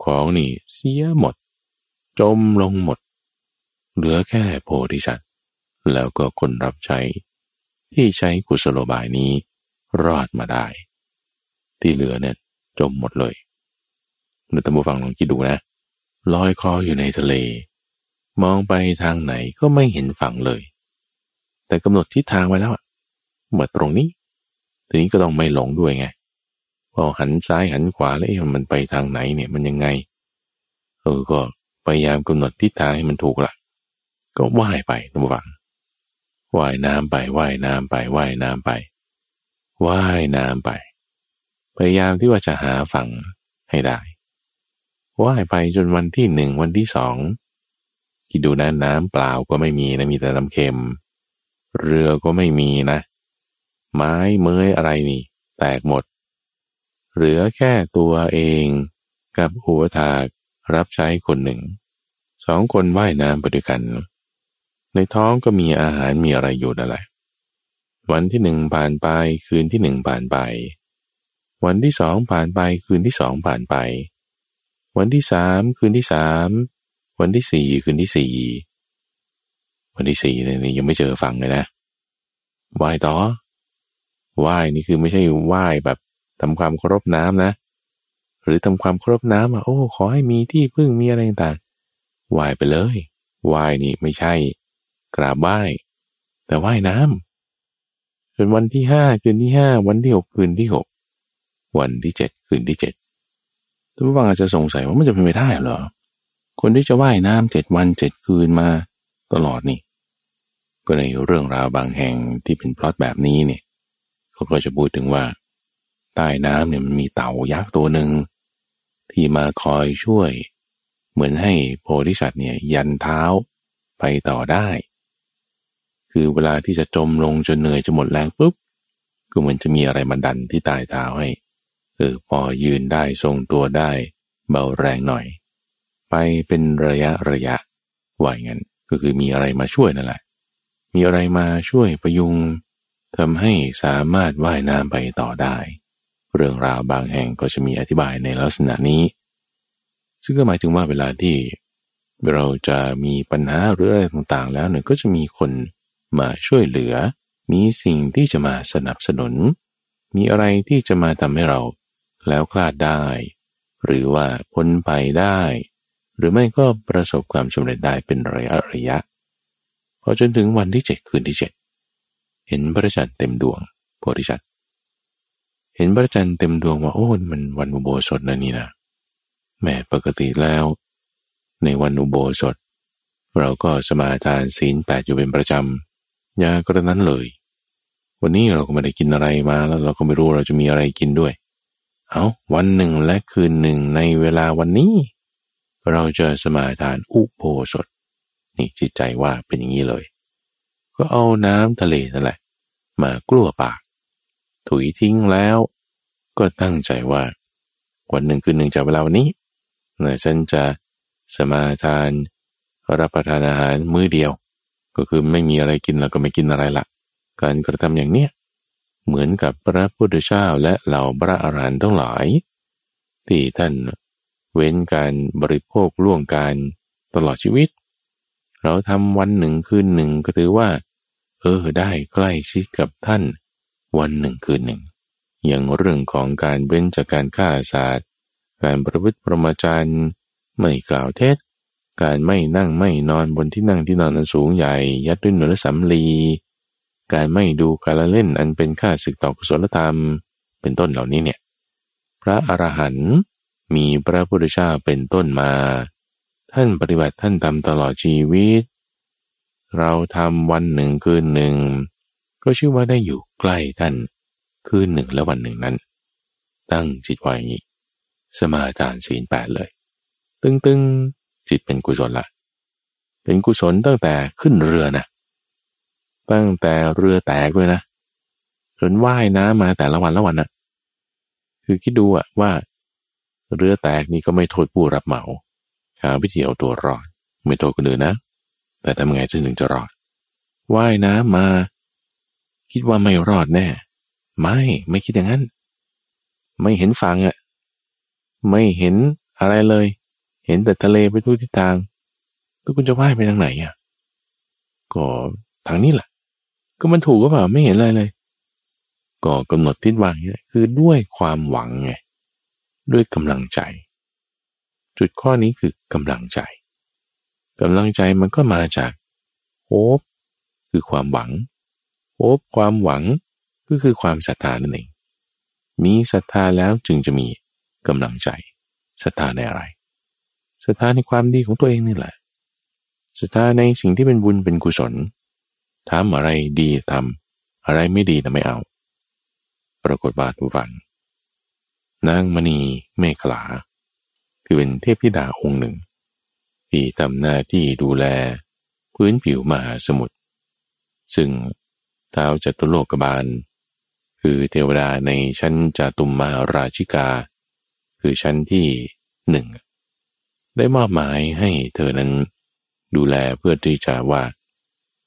ของนี่เสียหมด จมลงหมด เหลือแค่โพธิสัตว์แล้วก็คนรับใช้ ที่ใช้กุศโลบายนี้รอดมาได้ ที่เหลือเนี่ยจมหมดเลยนตัมบูฟังลองคิดดูนะลอยคออยู่ในทะเล มองไปทางไหนก็ไม่เห็นฝั่งเลย แต่กำหนดทิศทางไว้แล้วหมดตรงนี้ทีนี้ก็ต้องไม่หลงด้วยไงพอหันซ้ายหันขวาแล้วมันไปทางไหนเนี่ยมันยังไงเออก็พยายามกำหนดทิศทางให้มันถูกละก็ว่ายไปตัมบูฟัง ว่ายน้ำไปว่ายน้ำไปว่ายน้ำไปว่ายน้ำไป พยายามที่ว่าจะหาฝั่งให้ได้ว่ายไปจนวันที่หนึ่งวันที่สองคิดดูนะน้ำเปล่าก็ไม่มีนะมีแต่น้ำเค็ม เรือก็ไม่มีนะ ไม้เมยอะไรนี่ แตกหมด เหลือแค่ตัวเองกับหัวทากรับใช้คนหนึ่ง สองคนว่ายน้ำไปด้วยกัน ในท้องก็มีอาหารมีอะไรอยู่นั่นแหละ วันที่หนึ่งผ่านไปคืนที่หนึ่งผ่านไป วันที่สองผ่านไปคืนที่สองผ่านไป วันที่สามคืนที่สามวันที่สี่คืนที่สี่วันที่สี่เนี่ยยังไม่เจอฝั่งเลยนะว่ายต่อว่ายนี่คือไม่ใช่ว่ายแบบทำความเคารพน้ำนะ หรือทำความเคารพน้ำอะโอ้ ขอให้มีที่พึ่งมีอะไรต่างว่ายไปเลยว่ายนี่ไม่ใช่ กราบไหว้แต่ไหว้น้ำจนวันที่ห้าคืนที่ห้าวันที่หกคืนที่หกวันที่เจ็ดคืนที่เจ็ดท่านผู้ฟังอาจจะสงสัยว่ามันจะเป็นไปได้เหรอ คนที่จะไหว้น้ำเจ็ดวันเจ็ดคืนมาตลอดนี่ก็ในเรื่องราวบางแห่งที่เป็นพล็อตแบบนี้เนี่ยเขาก็จะพูดถึงว่า ใต้น้ำเนี่ยมันมีเต่ายักษ์ตัวหนึ่งที่มาคอยช่วย เหมือนให้โพธิสัตว์เนี่ยยันเท้าไปต่อได้ คือเวลาที่จะจมลงจนเหนื่อยจะหมดแรงปุ๊บก็เหมือนจะมีอะไรมาดันที่ตายเท้าให้เออพอยืนได้ทรงตัวได้เบาแรงหน่อย ไปเป็นระยะระยะว่าอย่างนั้นก็คือมีอะไรมาช่วยนั่นแหละ มีอะไรมาช่วยประยุงทำให้สามารถว่ายน้ำไปต่อได้ เรื่องราวบางแห่งก็จะมีอธิบายในลักษณะนี้ ซึ่งก็หมายถึงว่าเวลาที่เราจะมีปัญหาหรืออะไรต่างๆ แล้วเนี่ยก็จะมีคน มาช่วยเหลือ มีสิ่งที่จะมาสนับสนุน มีอะไรที่จะมาทำให้เราแล้วคลาดได้ หรือว่าพ้นไปได้ หรือไม่ก็ประสบความสำเร็จได้เป็นระยะระยะพอจนถึงวันที่เจ็ดคืนที่เจ็ดเห็นพระจันทร์เต็มดวงโพธิสัตว์เห็นพระจันทร์เต็มดวงว่าโอ้มันวันอุโบสถนะนี่นะแม่ปกติแล้ว ในวันอุโบสถ เราก็สมาทานศีลแปดอยู่เป็นประจำ ยากระนั้นเลย วันนี้เราก็ไม่ได้กินอะไรมาแล้วเราก็ไม่รู้เราจะมีอะไรกินด้วย เอาวันหนึ่งและคืนหนึ่งในเวลาวันนี้ เราจะสมาทานอุโบสถ นี่จิตใจว่าเป็นอย่างนี้เลย ก็เอาน้ำทะเลนั่นแหละ มากลัวปาก ถุยทิ้งแล้ว ก็ตั้งใจว่า วันหนึ่งคืนหนึ่งจากเวลาวันนี้เนี่ยฉันจะสมาทานรับประทานอาหารมื้อเดียว ก็คือไม่มีอะไรกินแล้วก็ไม่กินอะไรละการกระทำอย่างเนี้ยเหมือนกับพระพุทธเจ้าและเหล่าพระอรหันต์ทั้งหลาย ที่ท่านเว้นการบริโภคล่วงการตลอดชีวิต เราทำวันหนึ่งคืนหนึ่งก็ถือว่า เออได้ใกล้ชิดกับท่าน วันหนึ่งคืนหนึ่ง อย่างเรื่องของการเว้นจากการฆ่าสัตว์การประพฤติประมาจารย์ไม่กล่าวเท็จ การไม่นั่งไม่นอนบนที่นั่งที่นอนอันสูงใหญ่ ยัดด้วยหนุนสำลี การไม่ดูการละเล่นอันเป็นค่าศึกต่อกุศลธรรม เป็นต้นเหล่านี้เนี่ย พระอรหันต์มีพระพุทธเจ้าเป็นต้นมา ท่านปฏิบัติท่านทำตลอดชีวิต เราทำวันหนึ่งคืนหนึ่ง ก็ชื่อว่าได้อยู่ใกล้ท่านคืนหนึ่งและวันหนึ่งนั้น ตั้งจิตไว้สมาทานศีลแปดเลย ตึงตึง จิตเป็นกุศลละ เป็นกุศลตั้งแต่ขึ้นเรือนะ ตั้งแต่เรือแตกเลยนะ จนว่ายน้ำมาแต่ละวันละวันนะคือคิดดูอะว่า เรือแตกนี่ก็ไม่โทษผู้รับเหมา หาวิธีเอาตัวรอด ไม่โทษคนอื่นนะ แต่ทำไงถึงจะรอด ว่ายน้ำมา คิดว่าไม่รอดแน่ ไม่ไม่คิดอย่างนั้น ไม่เห็นฝั่งอะไม่เห็นอะไรเลย เห็นแต่ทะเลไปทุกทิศทางทุกคุณจะว่ายไปทางไหนอะก็ทางนี้แหละ ก็มันถูกก็เปล่าไม่เห็นอะไรเลย ก็กำหนดทิศวางนี่คือด้วยความหวังไงด้วยกำลังใจ จุดข้อนี้คือกำลังใจกำลังใจมันก็มาจากโฮปคือความหวังโฮปความหวังก็คือความศรัทธานั่นเองมีศรัทธาแล้วจึงจะมีกำลังใจศรัทธาในอะไร ศรัทธาในความดีของตัวเองนี่แหละศรัทธาในสิ่งที่เป็นบุญเป็นกุศลทำอะไรดีทำอะไรไม่ดีนะไม่เอา ปรากฏว่าทุกฝังนางมณีเมฆลา คือเป็นเทพธิดาองค์หนึ่ง ที่ทำหน้าที่ดูแล พื้นผิวมหาสมุทรซึ่งท้าวจตุโลกบาล คือเทวดาในชั้นจตุมมาราชิกา คือชั้นที่หนึ่ง ได้มอบหมายให้เธอนั้นดูแลเพื่อที่จะว่า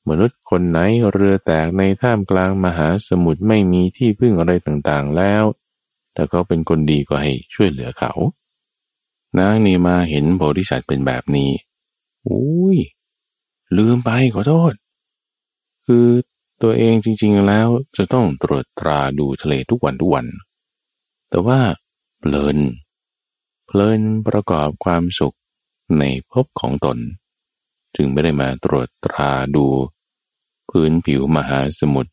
มนุษย์คนไหนเรือแตกในท่ามกลางมหาสมุทรไม่มีที่พึ่งอะไรต่างๆแล้วถ้าเขาเป็นคนดีก็ให้ช่วยเหลือเขา นางนี่มาเห็นโพธิสัตว์เป็นแบบนี้อุ้ยลืมไปขอโทษ คือตัวเองจริง ๆแล้วจะต้องตรวจตราดูทะเลทุกวันทุกวัน แต่ว่าเพลิน เพลินประกอบความสุขในภพของตน จึงไม่ได้มาตรวจตราดู พื้นผิวมหาสมุทร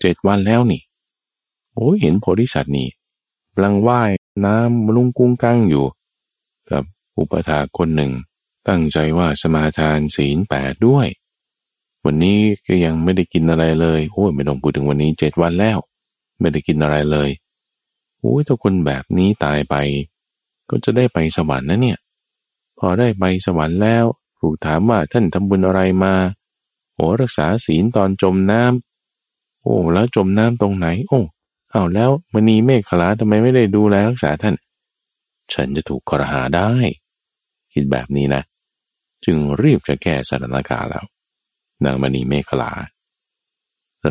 เจ็ดวันแล้วนี่โอ้เห็นโพธิสัตว์นี่กำลังว่ายน้ำลุงกุ้งกั้งอยู่ กับอุปถาคนหนึ่ง ตั้งใจว่าสมาทานศีลแปดด้วย วันนี้ก็ยังไม่ได้กินอะไรเลยโอ้ยไม่ต้องพูดถึงวันนี้เจ็ดวันแล้ว ไม่ได้กินอะไรเลยโอ้ยถ้าคนแบบนี้ตายไป ก็จะได้ไปสวรรค์นะเนี่ย พอได้ไปสวรรค์แล้ว ถูกถามว่าท่านทำบุญอะไรมาโอ้รักษาศีลตอนจมน้ำโอ้แล้วจมน้ำตรงไหน โอ้เอาแล้วมณีเมฆขลาทำไมไม่ได้ดูแลรักษาท่าน ฉันจะถูกกระหาได้ คิดแบบนี้นะ จึงรีบจะแก้สถานการณ์แล้ว นางมณีเมฆขลา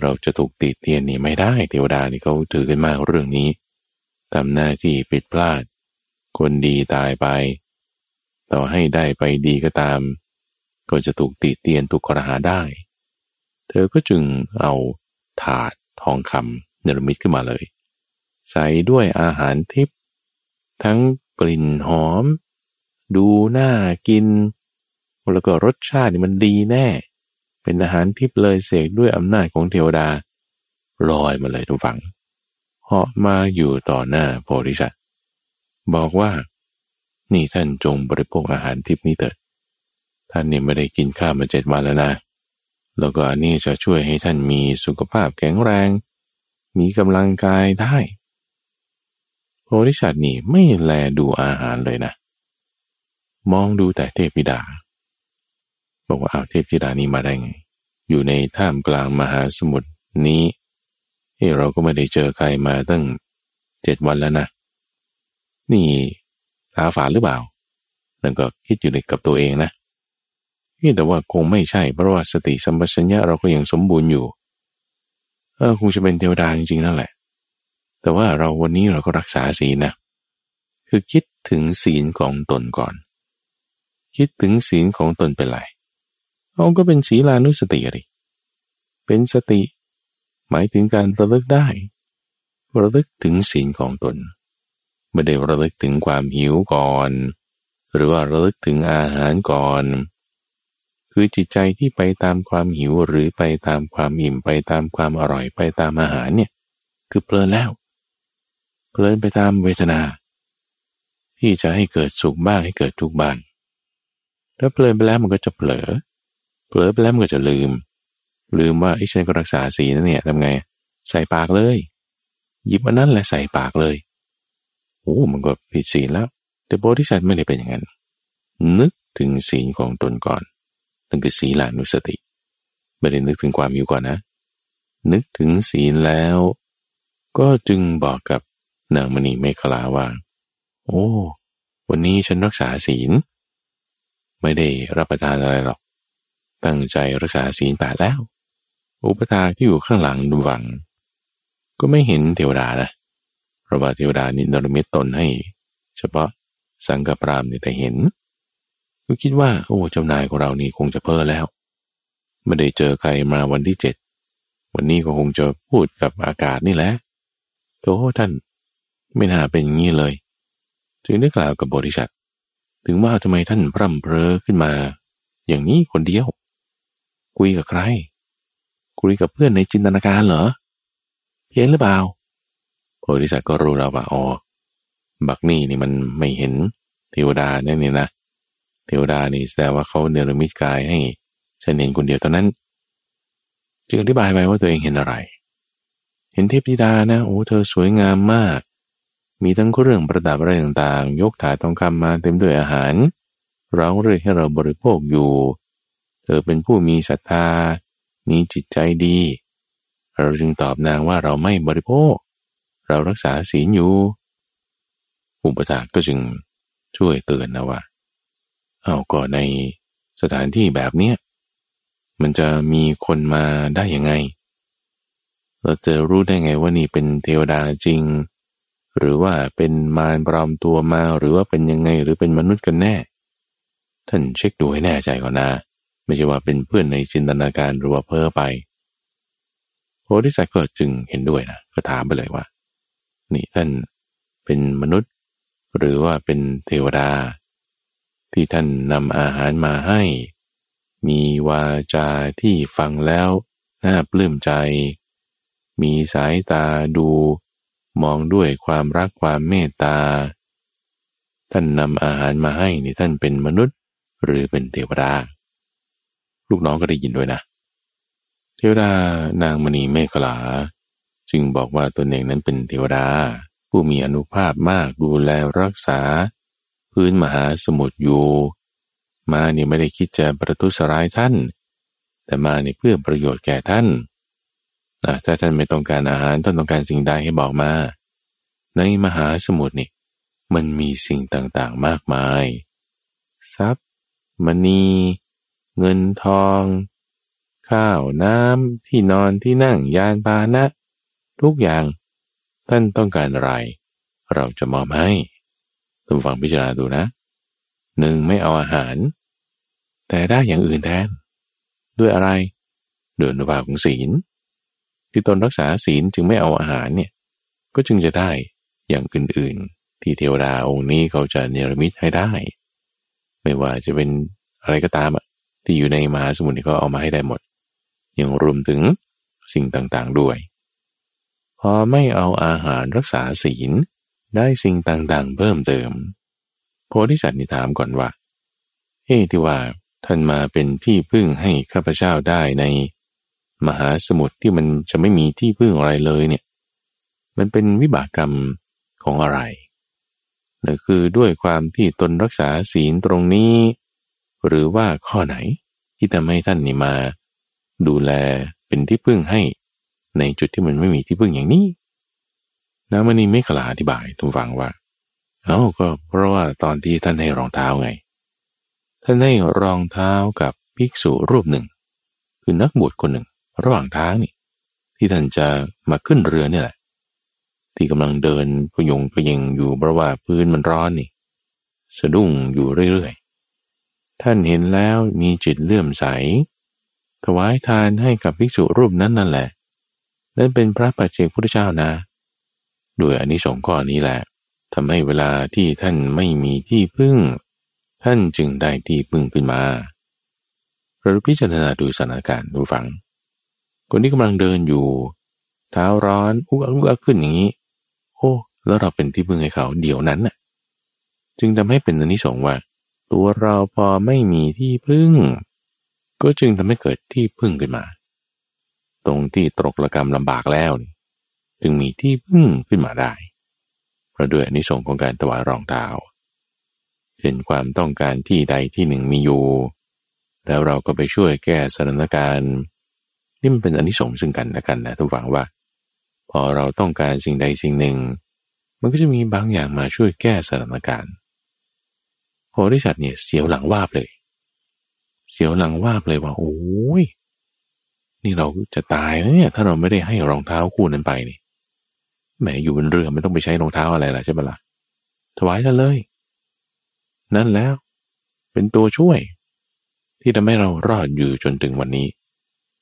เราจะถูกติเตียนนี่ไม่ได้ เทวดานี่เขาถือกันมากเรื่องนี้ทำหน้าที่ผิดพลาด คนดีตายไป ต่อให้ได้ไปดีก็ตาม ก็จะถูกติเตียนถูกกระหาได้ เธอก็จึงเอาถาดทองคำเนรมิตขึ้นมาเลย ใส่ด้วยอาหารทิพย์ทั้งกลิ่นหอม ดูน่ากิน แล้วก็รสชาติมันดีแน่ เป็นอาหารทิพย์เลยเสกด้วยอำนาจของเทวดาลอยมาเลยทุกฝังเหาะมาอยู่ต่อหน้าโพธิสัตว บอกว่า นี่ท่านจงบริโภคอาหารทิพนี้เถิด ท่านเนี่ยไม่ได้กินข้าวมาเจ็ดวันแล้วนะ แล้วก็อันนี้จะช่วยให้ท่านมีสุขภาพแข็งแรง มีกำลังกายได้โพธิสัตว์นี่ไม่แลดูอาหารเลยนะ มองดูแต่เทพธิดา บอกว่าเอาเทพธิดานี้มาได้ไง อยู่ในท่ามกลางมหาสมุทรนี้เฮ้เราก็ไม่ได้เจอใครมาตั้งเจ็ดวันแล้วนะ นี่ตาฝาหรือเปล่านั่นก็คิดอยู่ในกับตัวเองนะนี่แต่ว่าคงไม่ใช่เพราะว่าสติสัมปชัญญะเราก็ยังสมบูรณ์อยู่ เออคงจะเป็นเทวดาจริงๆนั่นแหละ แต่ว่าเราวันนี้เราก็รักษาศีลนะ คือคิดถึงศีลของตนก่อน คิดถึงศีลของตนเป็นไรเอาก็เป็นศีลานุสติอะไรเป็นสติ หมายถึงการระลึกได้ ระลึกถึงศีลของตน ไม่ได้ระลึกถึงความหิวก่อน หรือว่าระลึกถึงอาหารก่อน คือจิตใจที่ไปตามความหิวหรือไปตามความอิ่มไปตามความอร่อยไปตามอาหารเนี่ยคือเพลินแล้ว เพลินไปตามเวทนา ที่จะให้เกิดสุขบ้างให้เกิดทุกข์บ้างถ้าเพลินไปแล้วมันก็จะเผลอ เผลอไปแล้วมันก็จะลืม ลืมว่าไอ้ฉันก็รักษาสีนั่นเนี่ยทำไง ใส่ปากเลย หยิบอันนั้นแหละใส่ปากเลย โอ้มันก็ผิดศีลแล้ว แต่โพธิสัตว์ไม่ได้เป็นอย่างนั้น นึกถึงศีลของตนก่อนนั่นคือศีลานุสติ ไม่ได้นึกถึงความอยู่ก่อนนะ นึกถึงศีลแล้ว ก็จึงบอกกับนางมณีเมฆลาว่า โอ้ วันนี้ฉันรักษาศีล ไม่ได้รับประทานอะไรหรอก ตั้งใจรักษาศีลแปดแล้ว อุปทาที่อยู่ข้างหลังดูวัง ก็ไม่เห็นเทวดานะ ราะว่าเทวดานินรมิตตนให้ เฉพาะสังกปรามเนี่ยแต่เห็นก็คิดว่า โอ้เจ้านายของเรานี่คงจะเพ้อแล้วไม่ได้เจอใครมาวันที่เจ็ดวันนี้ก็คงจะพูดกับอากาศนี่แหละโธ่ท่านไม่น่าเป็นอย่างนี้เลยจึงได้กล่าวกับบริษัท ถึงว่าทำไมท่านพร่ำเพรอขึ้นมา อย่างนี้คนเดียว คุยกับใคร คุยกับเพื่อนในจินตนาการเหรอเห็นหรือเปล่า โพธิสัตว์ก็รู้แล้วว่าอ๋อบักนี่นี่มันไม่เห็นเทวดาเนี่ยนี่นะเทวดานี่แสดงว่าเขาเนรมิตกายให้ฉันเห็นคนเดียวตอนนั้นจึงอธิบายไปว่าตัวเองเห็นอะไร เห็นเทพธิดานะโอ้เธอสวยงามมาก มีทั้งเรื่องประดับอะไรต่างๆ ยกถาทองคำมาเต็มด้วยอาหารร้องเรียกให้เราบริโภคอยู่ เธอเป็นผู้มีศรัทธา มีจิตใจดี เราจึงตอบนางว่าเราไม่บริโภค เรารักษาศีลอยู่ อุปถาก็จึงช่วยเตือนนะว่า เอาก็ในสถานที่แบบเนี้ยมันจะมีคนมาได้ยังไง เราจะรู้ได้ไงว่านี่เป็นเทวดาจริง หรือว่าเป็นมารปลอมตัวมาหรือว่าเป็นยังไงหรือเป็นมนุษย์กันแน่ ท่านเช็คดูให้แน่ใจก่อนนะไม่ใช่ว่าเป็นเพื่อนในจินตนาการหรือว่าเพ้อไปโพธิสัตว์ก็จึงเห็นด้วยนะก็ถามไปเลยว่า นี่ท่านเป็นมนุษย์ หรือว่าเป็นเทวดา ที่ท่านนำอาหารมาให้ มีวาจาที่ฟังแล้วน่าปลื้มใจ มีสายตาดูมองด้วยความรักความเมตตา ท่านนำอาหารมาให้นี่ท่านเป็นมนุษย์หรือเป็นเทวดา ลูกน้องก็ได้ยินด้วยนะ เทวดานางมณีเมฆลา จึงบอกว่าตนเองนั้นเป็นเทวดา ผู้มีอนุภาพมากดูแลรักษา พื้นมหาสมุทรอยู่ มาเนี่ยไม่ได้คิดจะประทุษร้ายท่าน แต่มาเนี่ยเพื่อประโยชน์แก่ท่านนะถ้าท่านไม่ต้องการอาหารท่านต้องการสิ่งใดให้บอกมา ในมหาสมุทรนี่มันมีสิ่งต่างๆมากมาย ทรัพย์มณีเงินทอง ข้าวน้ำที่นอนที่นั่งยานพาหนะ ทุกอย่างท่านต้องการอะไร เราจะมอบให้ทุกฝังพิจารณาดูนะหนึ่งไม่เอาอาหาร แต่ได้อย่างอื่นแทน ด้วยอะไรเดินบาของศีล ที่ตนรักษาศีลจึงไม่เอาอาหารเนี่ยก็จึงจะได้อย่างอื่นๆ ที่เทวดาองค์นี้เขาจะเนรมิตให้ได้ ไม่ว่าจะเป็นอะไรก็ตามอะที่อยู่ในมหาสมุทรก็เอามาให้ได้หมด ยังรวมถึงสิ่งต่างๆด้วย พอไม่เอาอาหารรักษาศีลได้สิ่งต่างๆ เพิ่มเติม โพธิสัตว์นี่ถามก่อนว่าเฮ้ที่ว่าท่านมาเป็นที่พึ่งให้ข้าพเจ้าได้ใน มหาสมุทรที่มันจะไม่มีที่พึ่งอะไรเลยเนี่ย มันเป็นวิบากกรรมของอะไรนั่นคือด้วยความที่ตนรักษาศีลตรงนี้ หรือว่าข้อไหนที่ทำให้ท่านนี่มา ดูแลเป็นที่พึ่งให้ ในจุดที่มันไม่มีที่พึ่งอย่างนี้นามณีไม่ขลาอธิบายทุกฟังว่า เอาก็เพราะว่าตอนที่ท่านให้รองเท้าไง ท่านให้รองเท้ากับภิกษุรูปหนึ่ง คือนักบวชคนหนึ่ง ระหว่างทางนี่ที่ท่านจะมาขึ้นเรือเนี่ยแหละ ที่กำลังเดินพยงพยิงอยู่เพราะว่าพื้นมันร้อนนี่ สะดุ้งอยู่เรื่อยๆ ท่านเห็นแล้วมีจิตเลื่อมใส ถวายทานให้กับภิกษุรูปนั้นนั่นแหละ นั้นเป็นพระปัจเจกพุทธเจ้านะด้วยอนนิสงส์ข้อนี้แหละทำให้เวลาที่ท่านไม่มีที่พึ่ง ท่านจึงได้ที่พึ่งขึ้นมาเราพิจารณาดูสถานการณ์ดูฟัง คนที่กำลังเดินอยู่ เท้าร้อนอุกอุกขึ้นอย่างนี้ โอ้ แล้วเราเป็นที่พึ่งให้เขาเดี๋ยวนั้นน่ะ จึงทำให้เป็นอนิสงส์ว่า ตัวเราพอไม่มีที่พึ่ง ก็จึงทำให้เกิดที่พึ่งขึ้นมา ตรงที่ตรกระกรรมลำบากแล้วจึงมีที่พึ่งขึ้นมาได้เพราะด้วยอนิสงส์ของการถวายรองเท้าเป็นความต้องการที่ใดที่หนึ่งมีอยู่ แล้วเราก็ไปช่วยแก้สถานการณ์นี่มันเป็นอนิสงส์ซึ่งกันและกันนะทุกฝังว่า พอเราต้องการสิ่งใดสิ่งหนึ่ง มันก็จะมีบางอย่างมาช่วยแก้สถานการณ์โพธิสัตว์เนี่ยเสียวหลังวาบเลย เสียวหลังวาบเลยว่าโอ้ย นี่เราจะตายเนี่ยถ้าเราไม่ได้ให้รองเท้าคู่นั้นไปนี่แหมอยู่บนเรือไม่ต้องไปใช้รองเท้าอะไรล่ะใช่ไหมละ่ะถวายกันเลย นั่นแล้ว เป็นตัวช่วย ที่ทำให้เรารอดอยู่จนถึงวันนี้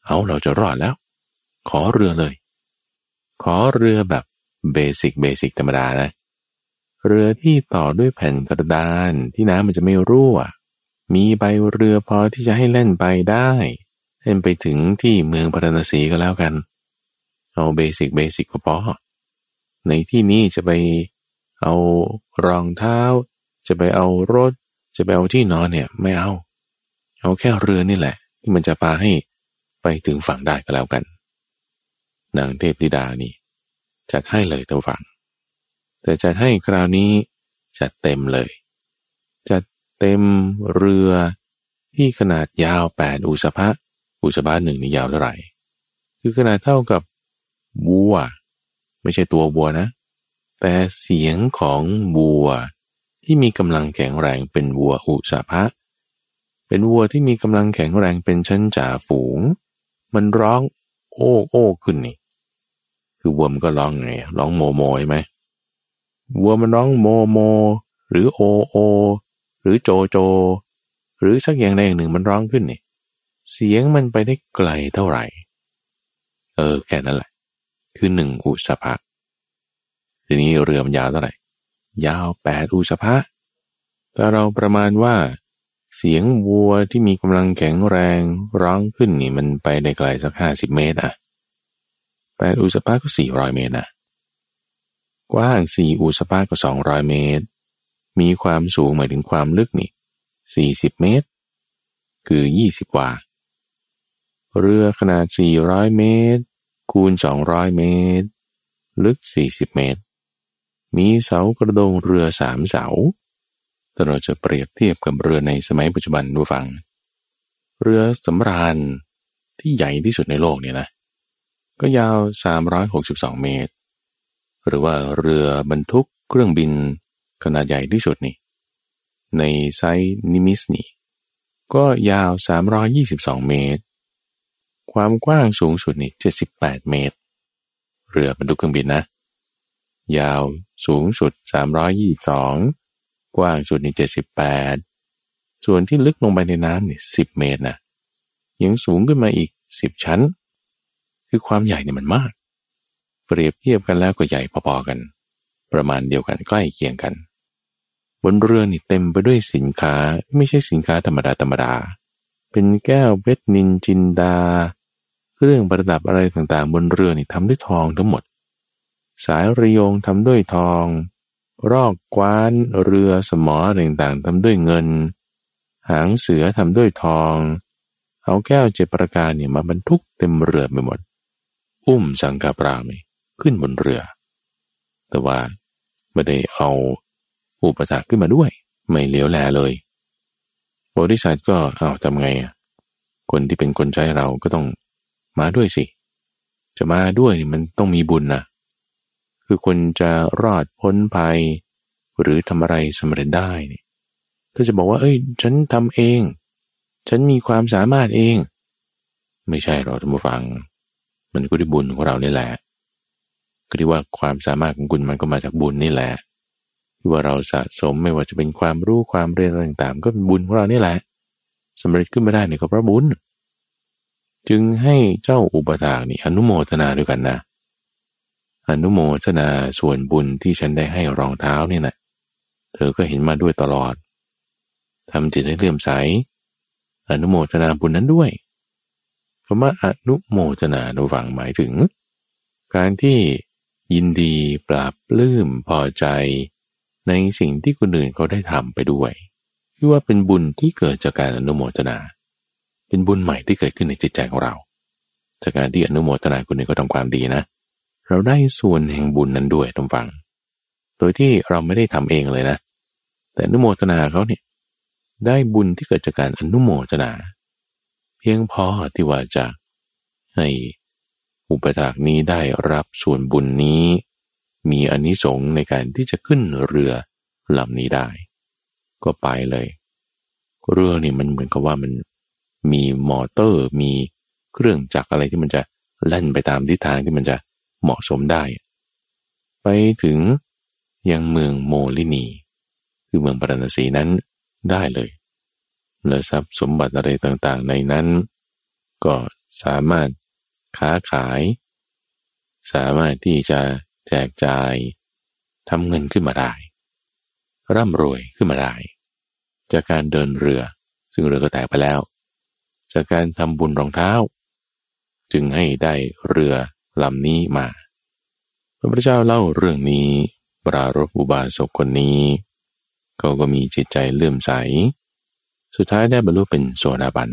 เอาเราจะรอดแล้ว ขอเรือเลย ขอเรือแบบเบสิกเบสิกธรรมดานะ เรือที่ต่อด้วยแผ่นกระดานที่น้ำมันจะไม่รั่ว มีใบเรือพอที่จะให้เล่นไปได้ เล่นไปถึงที่เมืองพาราณสีก็แล้วกัน เอาเบสิกเบสิกพอในที่นี้จะไปเอารองเท้า จะไปเอารถ จะไปเอาที่นอนเนี่ยไม่เอา เอาแค่เรือนี่แหละ ที่มันจะพาให้ไปถึงฝั่งได้ก็แล้วกันนางเทพธิดานี่ จัดให้เลยท่านฟัง แต่จัดให้คราวนี้จัดเต็มเลย จัดเต็มเรือที่ขนาดยาวแปดอุสภะ อุสภะหนึ่งนี่ยาวเท่าไหร่ คือขนาดเท่ากับวัว ไม่ใช่ตัววัวนะ แต่เสียงของวัวที่มีกำลังแข็งแรงเป็นวัวอุสภะเป็นวัวที่มีกำลังแข็งแรงเป็นชั้นจ่าฝูง มันร้องโอ้โอ้ขึ้นนี่ คือวัวมันก็ร้องไงร้องโมโมใช่ไหมวัวมันร้องโมโม หรือโอโอ หรือโจโจ หรือสักอย่างใดอย่างหนึ่งมันร้องขึ้นนี่ เสียงมันไปได้ไกลเท่าไหร่ เออแค่นั้นแหละ คือหนึ่งอุสภะทีนี้เรือมันยาวเท่าไหร่ ยาวแปดอุสภะแต่เราประมาณว่า เสียงวัวที่มีกำลังแข็งแรงร้องขึ้นนี่มันไปได้ไกลสักห้าสิบเมตรอะแปดอุสภาก็สี่ร้อยเมตรนะกว้างสี่อุสภาก็สองร้อยเมตร มีความสูงหมายถึงความลึกนี่สี่สิบเมตร คือยี่สิบกว่า เรือขนาดสี่ร้อยเมตร คูณสองร้อยเมตร ลึกสี่สิบเมตร มีเสากระโดงเรือสามเสาถ้าเราจะเปรียบเทียบกับเรือในสมัยปัจจุบันดูฟัง เรือสำราญที่ใหญ่ที่สุดในโลกเนี่ยนะ ก็ยาว 362 เมตร หรือว่าเรือบรรทุกเครื่องบินขนาดใหญ่ที่สุดนี่ ในไซนิมิสนี่ ก็ยาว 322 เมตร ความกว้างสูงสุดนี่78 เมตร เรือบรรทุกเครื่องบินนะ ยาวสูงสุด 322 กว้างสุดนี่เจ็ดสิบแปดส่วนที่ลึกลงไปในน้ำเนี่ยสิบเมตรนะยังสูงขึ้นมาอีกสิบชั้น คือความใหญ่เนี่ยมันมาก เปรียบเทียบกันแล้วก็ใหญ่พอๆกัน ประมาณเดียวกันใกล้เคียงกัน บนเรือนี่เต็มไปด้วยสินค้าไม่ใช่สินค้าธรรมดาธรรมดาเป็นแก้วเพชรนินจินดา เครื่องประดับอะไรต่างๆ บนเรือนี่ทำด้วยทองทั้งหมด สายระยงทำด้วยทอง รอกกวานเรือสมอต่างๆทำด้วยเงิน หางเสือทำด้วยทอง เอาแก้วเจประการเนี่ยมาบรรทุกเต็มเรือไปหมด อุ้มสังกาปรามขึ้นบนเรือ แต่ว่าไม่ได้เอาอุปถาขึ้นมาด้วย ไม่เลี้ยวแลเลยบริษัทก็เอาทำไงอะคนที่เป็นคนใช้เราก็ต้อง มาด้วยสิ จะมาด้วยมันต้องมีบุญนะคือคนจะรอดพ้นภัย หรือทำอะไรสำเร็จได้เนี่ยถ้าจะบอกว่า เอ้ย ฉันทำเอง ฉันมีความสามารถเอง ไม่ใช่หรอกท่านผู้ฟัง มันก็ด้บุญของเราเนี่แหละก็ที่ว่าความสามารถของคุณมันก็มาจากบุญนี่แหละที่ว่าเราสะสมไม่ว่าจะเป็นความรู้ความเรียนต่างๆ ก็เป็นบุญของเรานี่แหละสำเร็จขึ้นมาได้เนี่ยก็เพราะบุญ จึงให้เจ้าอุปถากนี่อนุโมทนาด้วยกันนะ อนุโมทนาส่วนบุญที่ฉันได้ให้รองเท้านี่แหละเธอก็เห็นมาด้วยตลอดทำจิตให้เลื่อมใส อนุโมทนาบุญนั้นด้วยคำว่าอนุโมทนาเราฟังหมายถึง การที่ยินดีปราบลื้มพอใจ ในสิ่งที่คนอื่นเขาได้ทำไปด้วยคือว่าเป็นบุญที่เกิดจากการอนุโมทนา เป็นบุญใหม่ที่เกิดขึ้นในจิตใจของเรา จากการที่อนุโมทนาคนอื่นก็ทำความดีนะ เราได้ส่วนแห่งบุญนั้นด้วยทุกฝัง โดยที่เราไม่ได้ทำเองเลยนะ แต่อนุโมทนาเขาเนี่ยได้บุญที่เกิดจากการอนุโมทนา เพียงพอที่ว่าจะให้อุปถากนี้ได้รับส่วนบุญนี้ มีอนนิสงส์ในการที่จะขึ้นเรือลำนี้ได้ ก็ไปเลย เรือนี่มันเหมือนกับว่ามัน มีมอเตอร์ มีเครื่องจักรอะไรที่มันจะเล่นไปตามทิศทางที่มันจะเหมาะสมได้ ไปถึงยังเมืองโมลินี คือเมืองปรณสีนั้นได้เลยและทรัพย์สมบัติอะไรต่างๆ ในนั้น ก็สามารถค้าขาย สามารถที่จะแจกจ่ายทำเงินขึ้นมาได้ ร่ำรวยขึ้นมาได้ จากการเดินเรือ ซึ่งเรือก็แตกไปแล้ว จากการทำบุญรองเท้า จึงให้ได้เรือลำนี้มา พระพุทธเจ้าเล่าเรื่องนี้ ปรารบอุบาสกคนนี้ เขาก็มีจิตใจเลื่อมใส สุดท้ายได้บรรลุเป็นโสดาบัน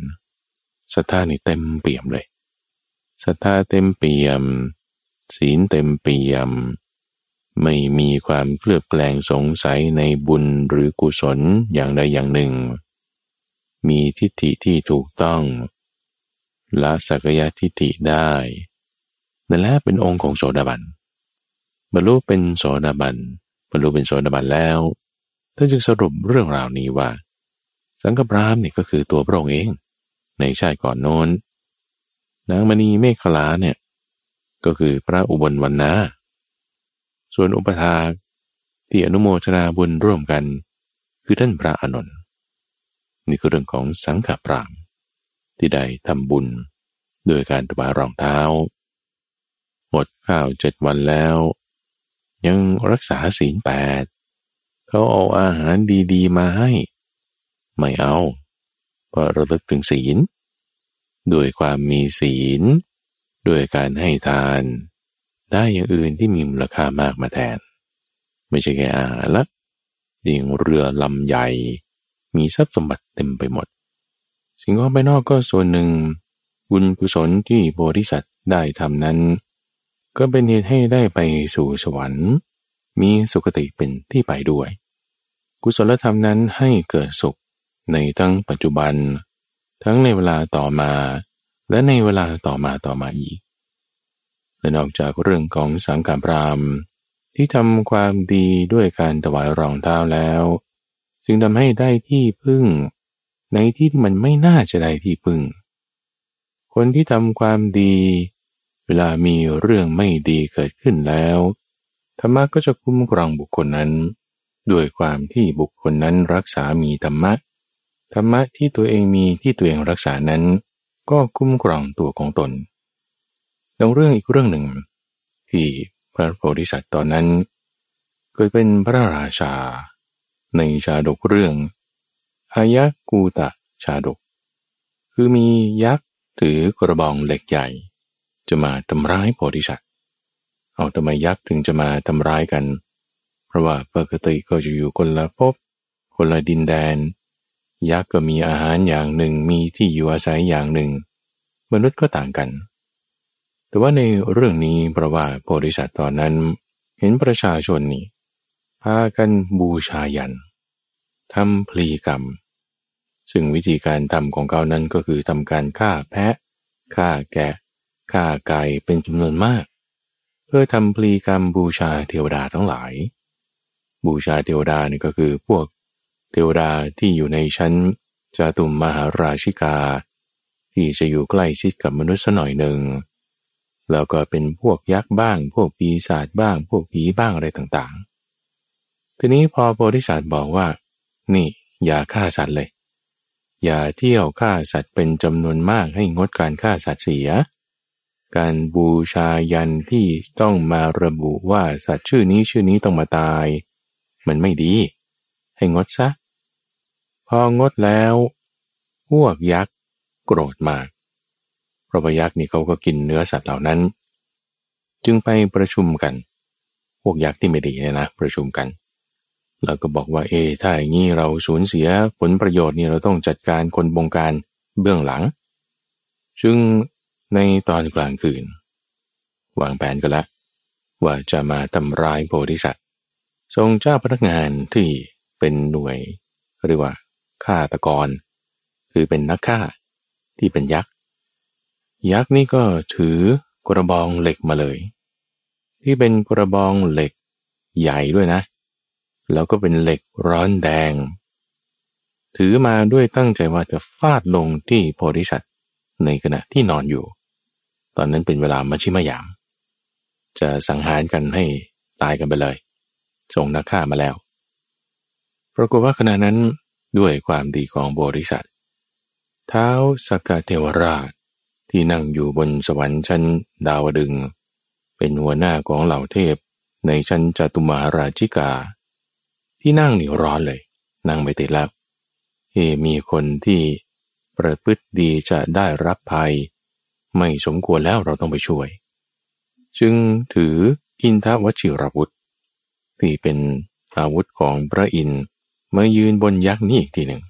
ศรัทธานี่เต็มเปี่ยมเลยศรัทธาเต็มเปี่ยม ศีลเต็มเปี่ยม ไม่มีความเคลือบแคลงสงสัยในบุญหรือกุศลอย่างใดอย่างหนึ่ง มีทิฏฐิที่ถูกต้องละสักยะทิฏฐิได้นั่นแหละเป็นองค์ของโสดาบันบรรลุเป็นโสดาบันบรรลุเป็นโสดาบันแล้วท่านจึงสรุปเรื่องราวนี้ว่า สังฆปรามเนี่ยก็คือตัวพระองค์เอง ในชาติก่อนโน้นนางมณีเมฆขลาเนี่ยก็คือพระอุบลวันนาส่วนอุปถาที่อนุโมทนาบุญร่วมกัน คือท่านพระอานนท์ นี่คือเรื่องของสังฆปรามที่ได้ทำบุญโดยการถวายรองเท้าหมดข้าวเจ็ดวันแล้ว ยังรักษาศีลแปดเขาเอาอาหารดีๆมาให้ ไม่เอาเพราะระลึกถึงศีล ด้วยความมีศีล ด้วยการให้ทาน ได้อย่างอื่นที่มีมูลค่ามากมาแทน ไม่ใช่แค่อาหารละยิ่งเรือลำใหญ่ มีทรัพย์สมบัติเต็มไปหมด สิ่งของภายนอกก็ส่วนหนึ่ง บุญกุศลที่โพธิสัตว์ได้ทำนั้น ก็เป็นเหตุให้ได้ไปสู่สวรรค์ มีสุคติเป็นที่ไปด้วย กุศลธรรมนั้นให้เกิดสุขในทั้งปัจจุบัน ทั้งในเวลาต่อมา และในเวลาต่อมาต่อมาอีกและนอกจากเรื่องของสังการพรามที่ทำความดีด้วยการถวายรองเท้าแล้ว จึงทำให้ได้ที่พึ่ง ในที่ที่มันไม่น่าจะได้ที่พึ่ง คนที่ทำความดี เวลามีเรื่องไม่ดีเกิดขึ้นแล้วธรรมะก็จะคุ้มครองบุคคลนั้น ด้วยความที่บุคคลนั้นรักษามีธรรมะธรรมะที่ตัวเองมีที่ตัวเองรักษานั้น ก็คุ้มครองตัวของตนดังเรื่องอีกเรื่องหนึ่ง ที่พระโพธิสัตว์ตอนนั้นเคยเป็นพระราชา ในชาดกเรื่องอายะกูตะชาดก คือมียักษ์ถือกระบองเหล็กใหญ่ จะมาทำร้ายโพธิสัตว์เอาทำไมยักษ์ถึงจะมาทำร้ายกัน เพราะว่าปกติก็จะอยู่คนละภพคนละดินแดน ยักษ์ก็มีอาหารอย่างหนึ่งมีที่อยู่อาศัยอย่างหนึ่ง มนุษย์ก็ต่างกัน แต่ว่าในเรื่องนี้เพราะว่าโพธิสัตว์ตอนนั้นเห็นประชาชนนี่ากันบูชายันทำพลีกรรม ซึ่งวิธีการทำของเขานั้นก็คือทำการฆ่าแพะฆ่าแกะฆ่าไก่เป็นจำนวนมาก เพื่อทำพลีกรรมบูชาเทวดาทั้งหลาย บูชาเทวดานี่ก็คือพวกเทวดาที่อยู่ในชั้นจาตุมมหาราชิกา ที่จะอยู่ใกล้ชิดกับมนุษย์สหน่อยหนึ่งแล้วก็เป็นพวกยักษ์บ้าง พวกปีศาจบ้าง พวกผีบ้างอะไรต่าง ทีนี้พอโพธิสัตว์บอกว่า นี่อย่าฆ่าสัตว์เลย อย่าเที่ยวฆ่าสัตว์เป็นจำนวนมากให้งดการฆ่าสัตว์เสีย การบูชายันที่ต้องมาระบุว่าสัตว์ชื่อนี้ชื่อนี้ต้องมาตาย มันไม่ดี ให้งดซะ พองดแล้วพวกยักษ์โกรธมากเพราะยักษ์นี่เขาก็กินเนื้อสัตว์เหล่านั้น จึงไปประชุมกัน พวกยักษ์ที่ไม่ดีเนี่ยนะประชุมกัน แล้วก็บอกว่าเอถ้าอย่างนี้เราสูญเสียผลประโยชน์นี่เราต้องจัดการคนบงการเบื้องหลัง ซึ่งในตอนกลางคืน วางแผนกันละ ว่าจะมาทำร้ายโพธิสัตว์ทรงเจ้าพนักงานที่เป็นหน่วยเรียกว่าฆาตกร คือเป็นนักฆ่าที่เป็นยักษ์ ยักษ์นี่ก็ถือกระบองเหล็กมาเลย ที่เป็นกระบองเหล็กใหญ่ด้วยนะ แล้วก็เป็นเหล็กร้อนแดง ถือมาด้วยตั้งใจว่าจะฟาดลงที่โพธิสัตว์ในขณะที่นอนอยู่ ตอนนั้นเป็นเวลามาชิมยาม จะสังหารกันให้ตายกันไปเลยส่งนักฆ่ามาแล้ว ปรากฏว่าขณะนั้นด้วยความดีของบริษัทเท้าสกเทวราชที่นั่งอยู่บนสวรรค์ชั้นดาวดึง เป็นหัวหน้าของเหล่าเทพในชั้นจตุมาราชิกา ที่นั่งนี่ร้อนเลย นั่งไม่ติดแล้วเอมีคนที่ประพฤติดีจะได้รับภัย ไม่สมควรแล้วเราต้องไปช่วย จึงถืออินทวชิรวุธที่เป็นอาวุธของพระอินทร์มายืนบนยักษ์นี่อีกทีหนึ่ง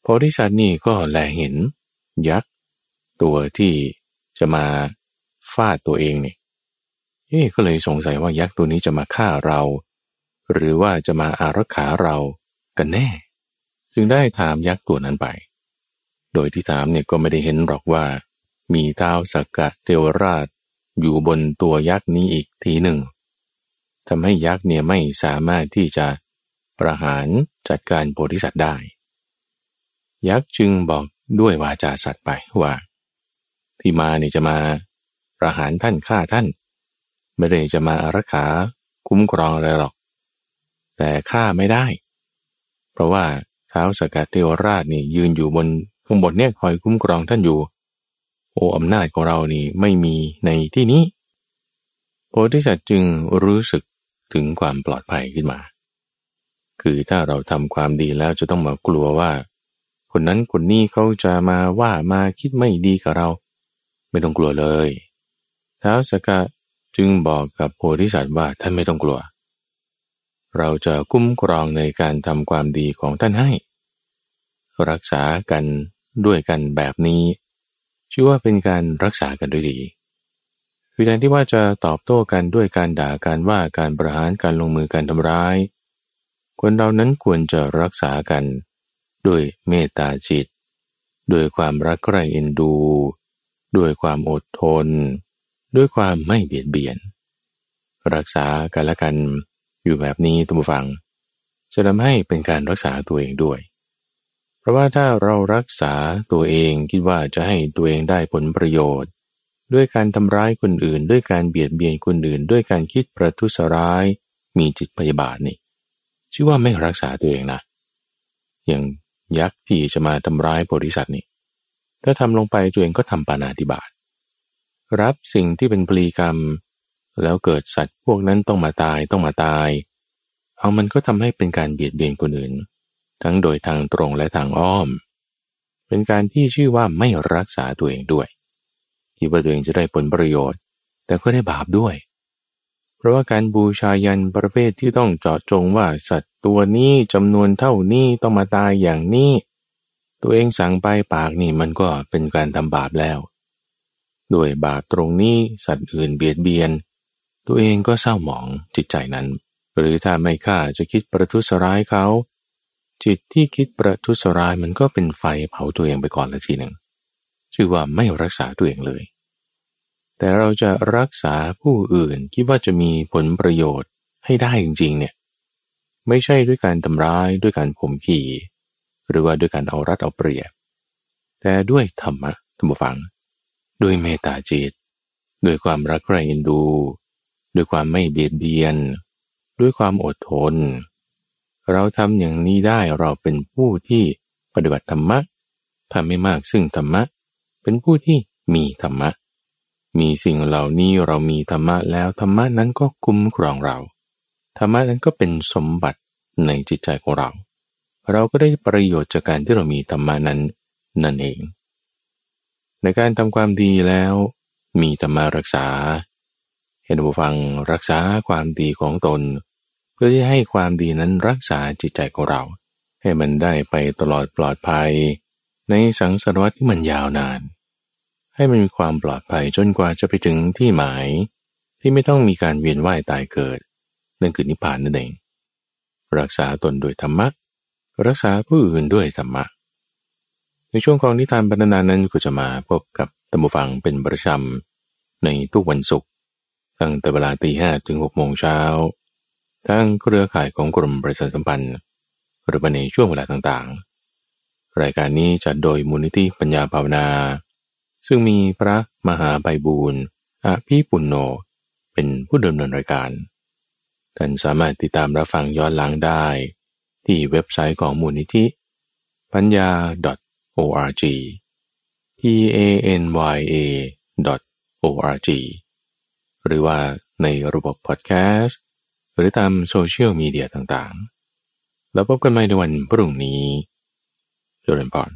โพธิสัตว์นี่ก็แลเห็น ยักษ์ตัวที่จะมาฟาดตัวเองเนี่ยเอ๊ก็เลยสงสัยว่ายักษ์ตัวนี้จะมาฆ่าเรา หรือว่าจะมาอารักขาเรากันแน่ จึงได้ถามยักษ์ตัวนั้นไป โดยที่ถามเนี่ยก็ไม่ได้เห็นหรอกว่า มีเท้าสักกะเทวราชอยู่บนตัวยักษ์นี้อีกทีหนึ่งทำให้ยักษ์เนี่ยไม่สามารถที่จะประหารจัดการโพธิสัตว์ได้ ยักษ์จึงบอกด้วยวาจาสัตว์ไปว่า ที่มาเนี่ยจะมาประหารท่านฆ่าท่าน ไม่ได้จะมาอารักขาคุ้มครองอะไรหรอก แต่ฆ่าไม่ได้ เพราะว่าเท้าสกัดเทวราชนี่ยืนอยู่บนข้างบนเนี่ยคอยคุ้มครองท่านอยู่ โอ้อำนาจของเรานี่ไม่มีในที่นี้ โพธิสัตว์จึงรู้สึกถึงความปลอดภัยขึ้นมา คือถ้าเราทำความดีแล้วจะต้องมากลัวว่า คนนั้นคนนี้เขาจะมาว่ามาคิดไม่ดีกับเรา ไม่ต้องกลัวเลย ท้าวสกะจึงบอกกับโพธิสัตว์ว่าท่านไม่ต้องกลัวเเราจะคุ้มครองในการทำความดีของท่านให้ รักษากันด้วยกันแบบนี้ ชื่อว่าเป็นการรักษากันด้วยดีคือแทนที่ว่าจะตอบโต้กันด้วยการด่าการว่าการประหารการลงมือการทำร้าย คนเรานั้นควรจะรักษากัน ด้วยเมตตาจิต ด้วยความรักใคร่เอ็นดู ด้วยความอดทน ด้วยความไม่เบียดเบียน รักษากันและกัน อยู่แบบนี้ทุกฝัง จะทำให้เป็นการรักษาตัวเองด้วย เพราะว่าถ้าเรารักษาตัวเองคิดว่าจะให้ตัวเองได้ผลประโยชน์ ด้วยการทำร้ายคนอื่น ด้วยการเบียดเบียนคนอื่น ด้วยการคิดประทุษร้าย มีจิตพยาบาทนี่ชื่อว่าไม่รักษาตัวเองนะ อย่างยักษ์ที่จะมาทำร้ายบริษัทนี่ถ้าทำลงไปตัวเองก็ทำปานาธิบาตรับสิ่งที่เป็นปลีกรรม แล้วเกิดสัตว์พวกนั้นต้องมาตายต้องมาตาย เอามันก็ทำให้เป็นการเบียดเบียนคนอื่น ทั้งโดยทางตรงและทางอ้อม เป็นการที่ชื่อว่าไม่รักษาตัวเองด้วยคิดว่าตัวเองจะได้ผลประโยชน์ แต่ก็ได้บาปด้วย เพราะว่าการบูชายันประเภทที่ต้องเจาะจงว่าสัตว์ตัวนี้จำนวนเท่านี้ต้องมาตายอย่างนี้ตัวเองสั่งไปปากนี่มันก็เป็นการทำบาปแล้ว ด้วยบาปตรงนี้สัตว์อื่นเบียดเบียน ตัวเองก็เศร้าหมองจิตใจนั้น หรือถ้าไม่ฆ่าจะคิดประทุษร้ายเขา จิตที่คิดประทุษร้ายมันก็เป็นไฟเผาตัวเองไปก่อนละทีหนึ่งชื่อว่าไม่รักษาตัวเองเลย แต่เราจะรักษาผู้อื่นคิดว่าจะมีผลประโยชน์ให้ได้จริงๆเนี่ยไม่ใช่ด้วยการทำร้ายด้วยการข่มขี่ หรือว่าด้วยการเอารัดเอาเปรียบ แต่ด้วยธรรมะธรรมฟัง ด้วยเมตตาจิต ด้วยความรักใคร่เอ็นดู ด้วยความไม่เบียดเบียน ด้วยความอดทน เราทำอย่างนี้ได้เราเป็นผู้ที่ปฏิบัติธรรมะทำไม่มากซึ่งธรรมะ เป็นผู้ที่มีธรรมะ มีสิ่งเหล่านี้เรามีธรรมะแล้วธรรมะนั้นก็คุ้มครองเราธรรมะนั้นก็เป็นสมบัติในจิตใจของเรา เราก็ได้ประโยชน์จากการที่เรามีธรรมะนั้นนั่นเอง ในการทำความดีแล้ว มีธรรมารักษา เห็นผู้ฟังรักษาความดีของตน เพื่อที่ให้ความดีนั้นรักษาจิตใจของเรา ให้มันได้ไปตลอดปลอดภัย ในสังสารวัตที่มันยาวนาน ให้มันมีความปลอดภัยจนกว่าจะไปถึงที่หมายที่ไม่ต้องมีการเวียนว่ายตายเกิดนั่นคือนิพพานนั่นเอง รักษาตนด้วยธรรมะ รักษาผู้อื่นด้วยธรรมะ ในช่วงของนิทานบรรณนานั้นก็จะมาพบกับตัมบูฟังเป็นประจำในทุกวันศุกร์ ตั้งแต่เวลาตีห้ถึงหกโมงเช้าทั้งเครือข่ายของกรมประชาสัมพันธ์หรือในช่วงเวลาต่างๆ รายการนี้จัดโดยมูลนิธิปัญญาภาวนา ซึ่งมีพระมหาใบบูรณ์อภิปุณโญเป็นผู้ดำเนินรายการ ท่านสามารถติดตามรับฟังย้อนหลังได้ ที่เว็บไซต์ของมูลนิธิ ปัญญา .org p a n y a .org หรือว่าในระบบพอดแคสต์ หรือตามโซเชียลมีเดียต่างๆ แล้วพบกันใหม่ในวันพรุ่งนี้ เจริญพร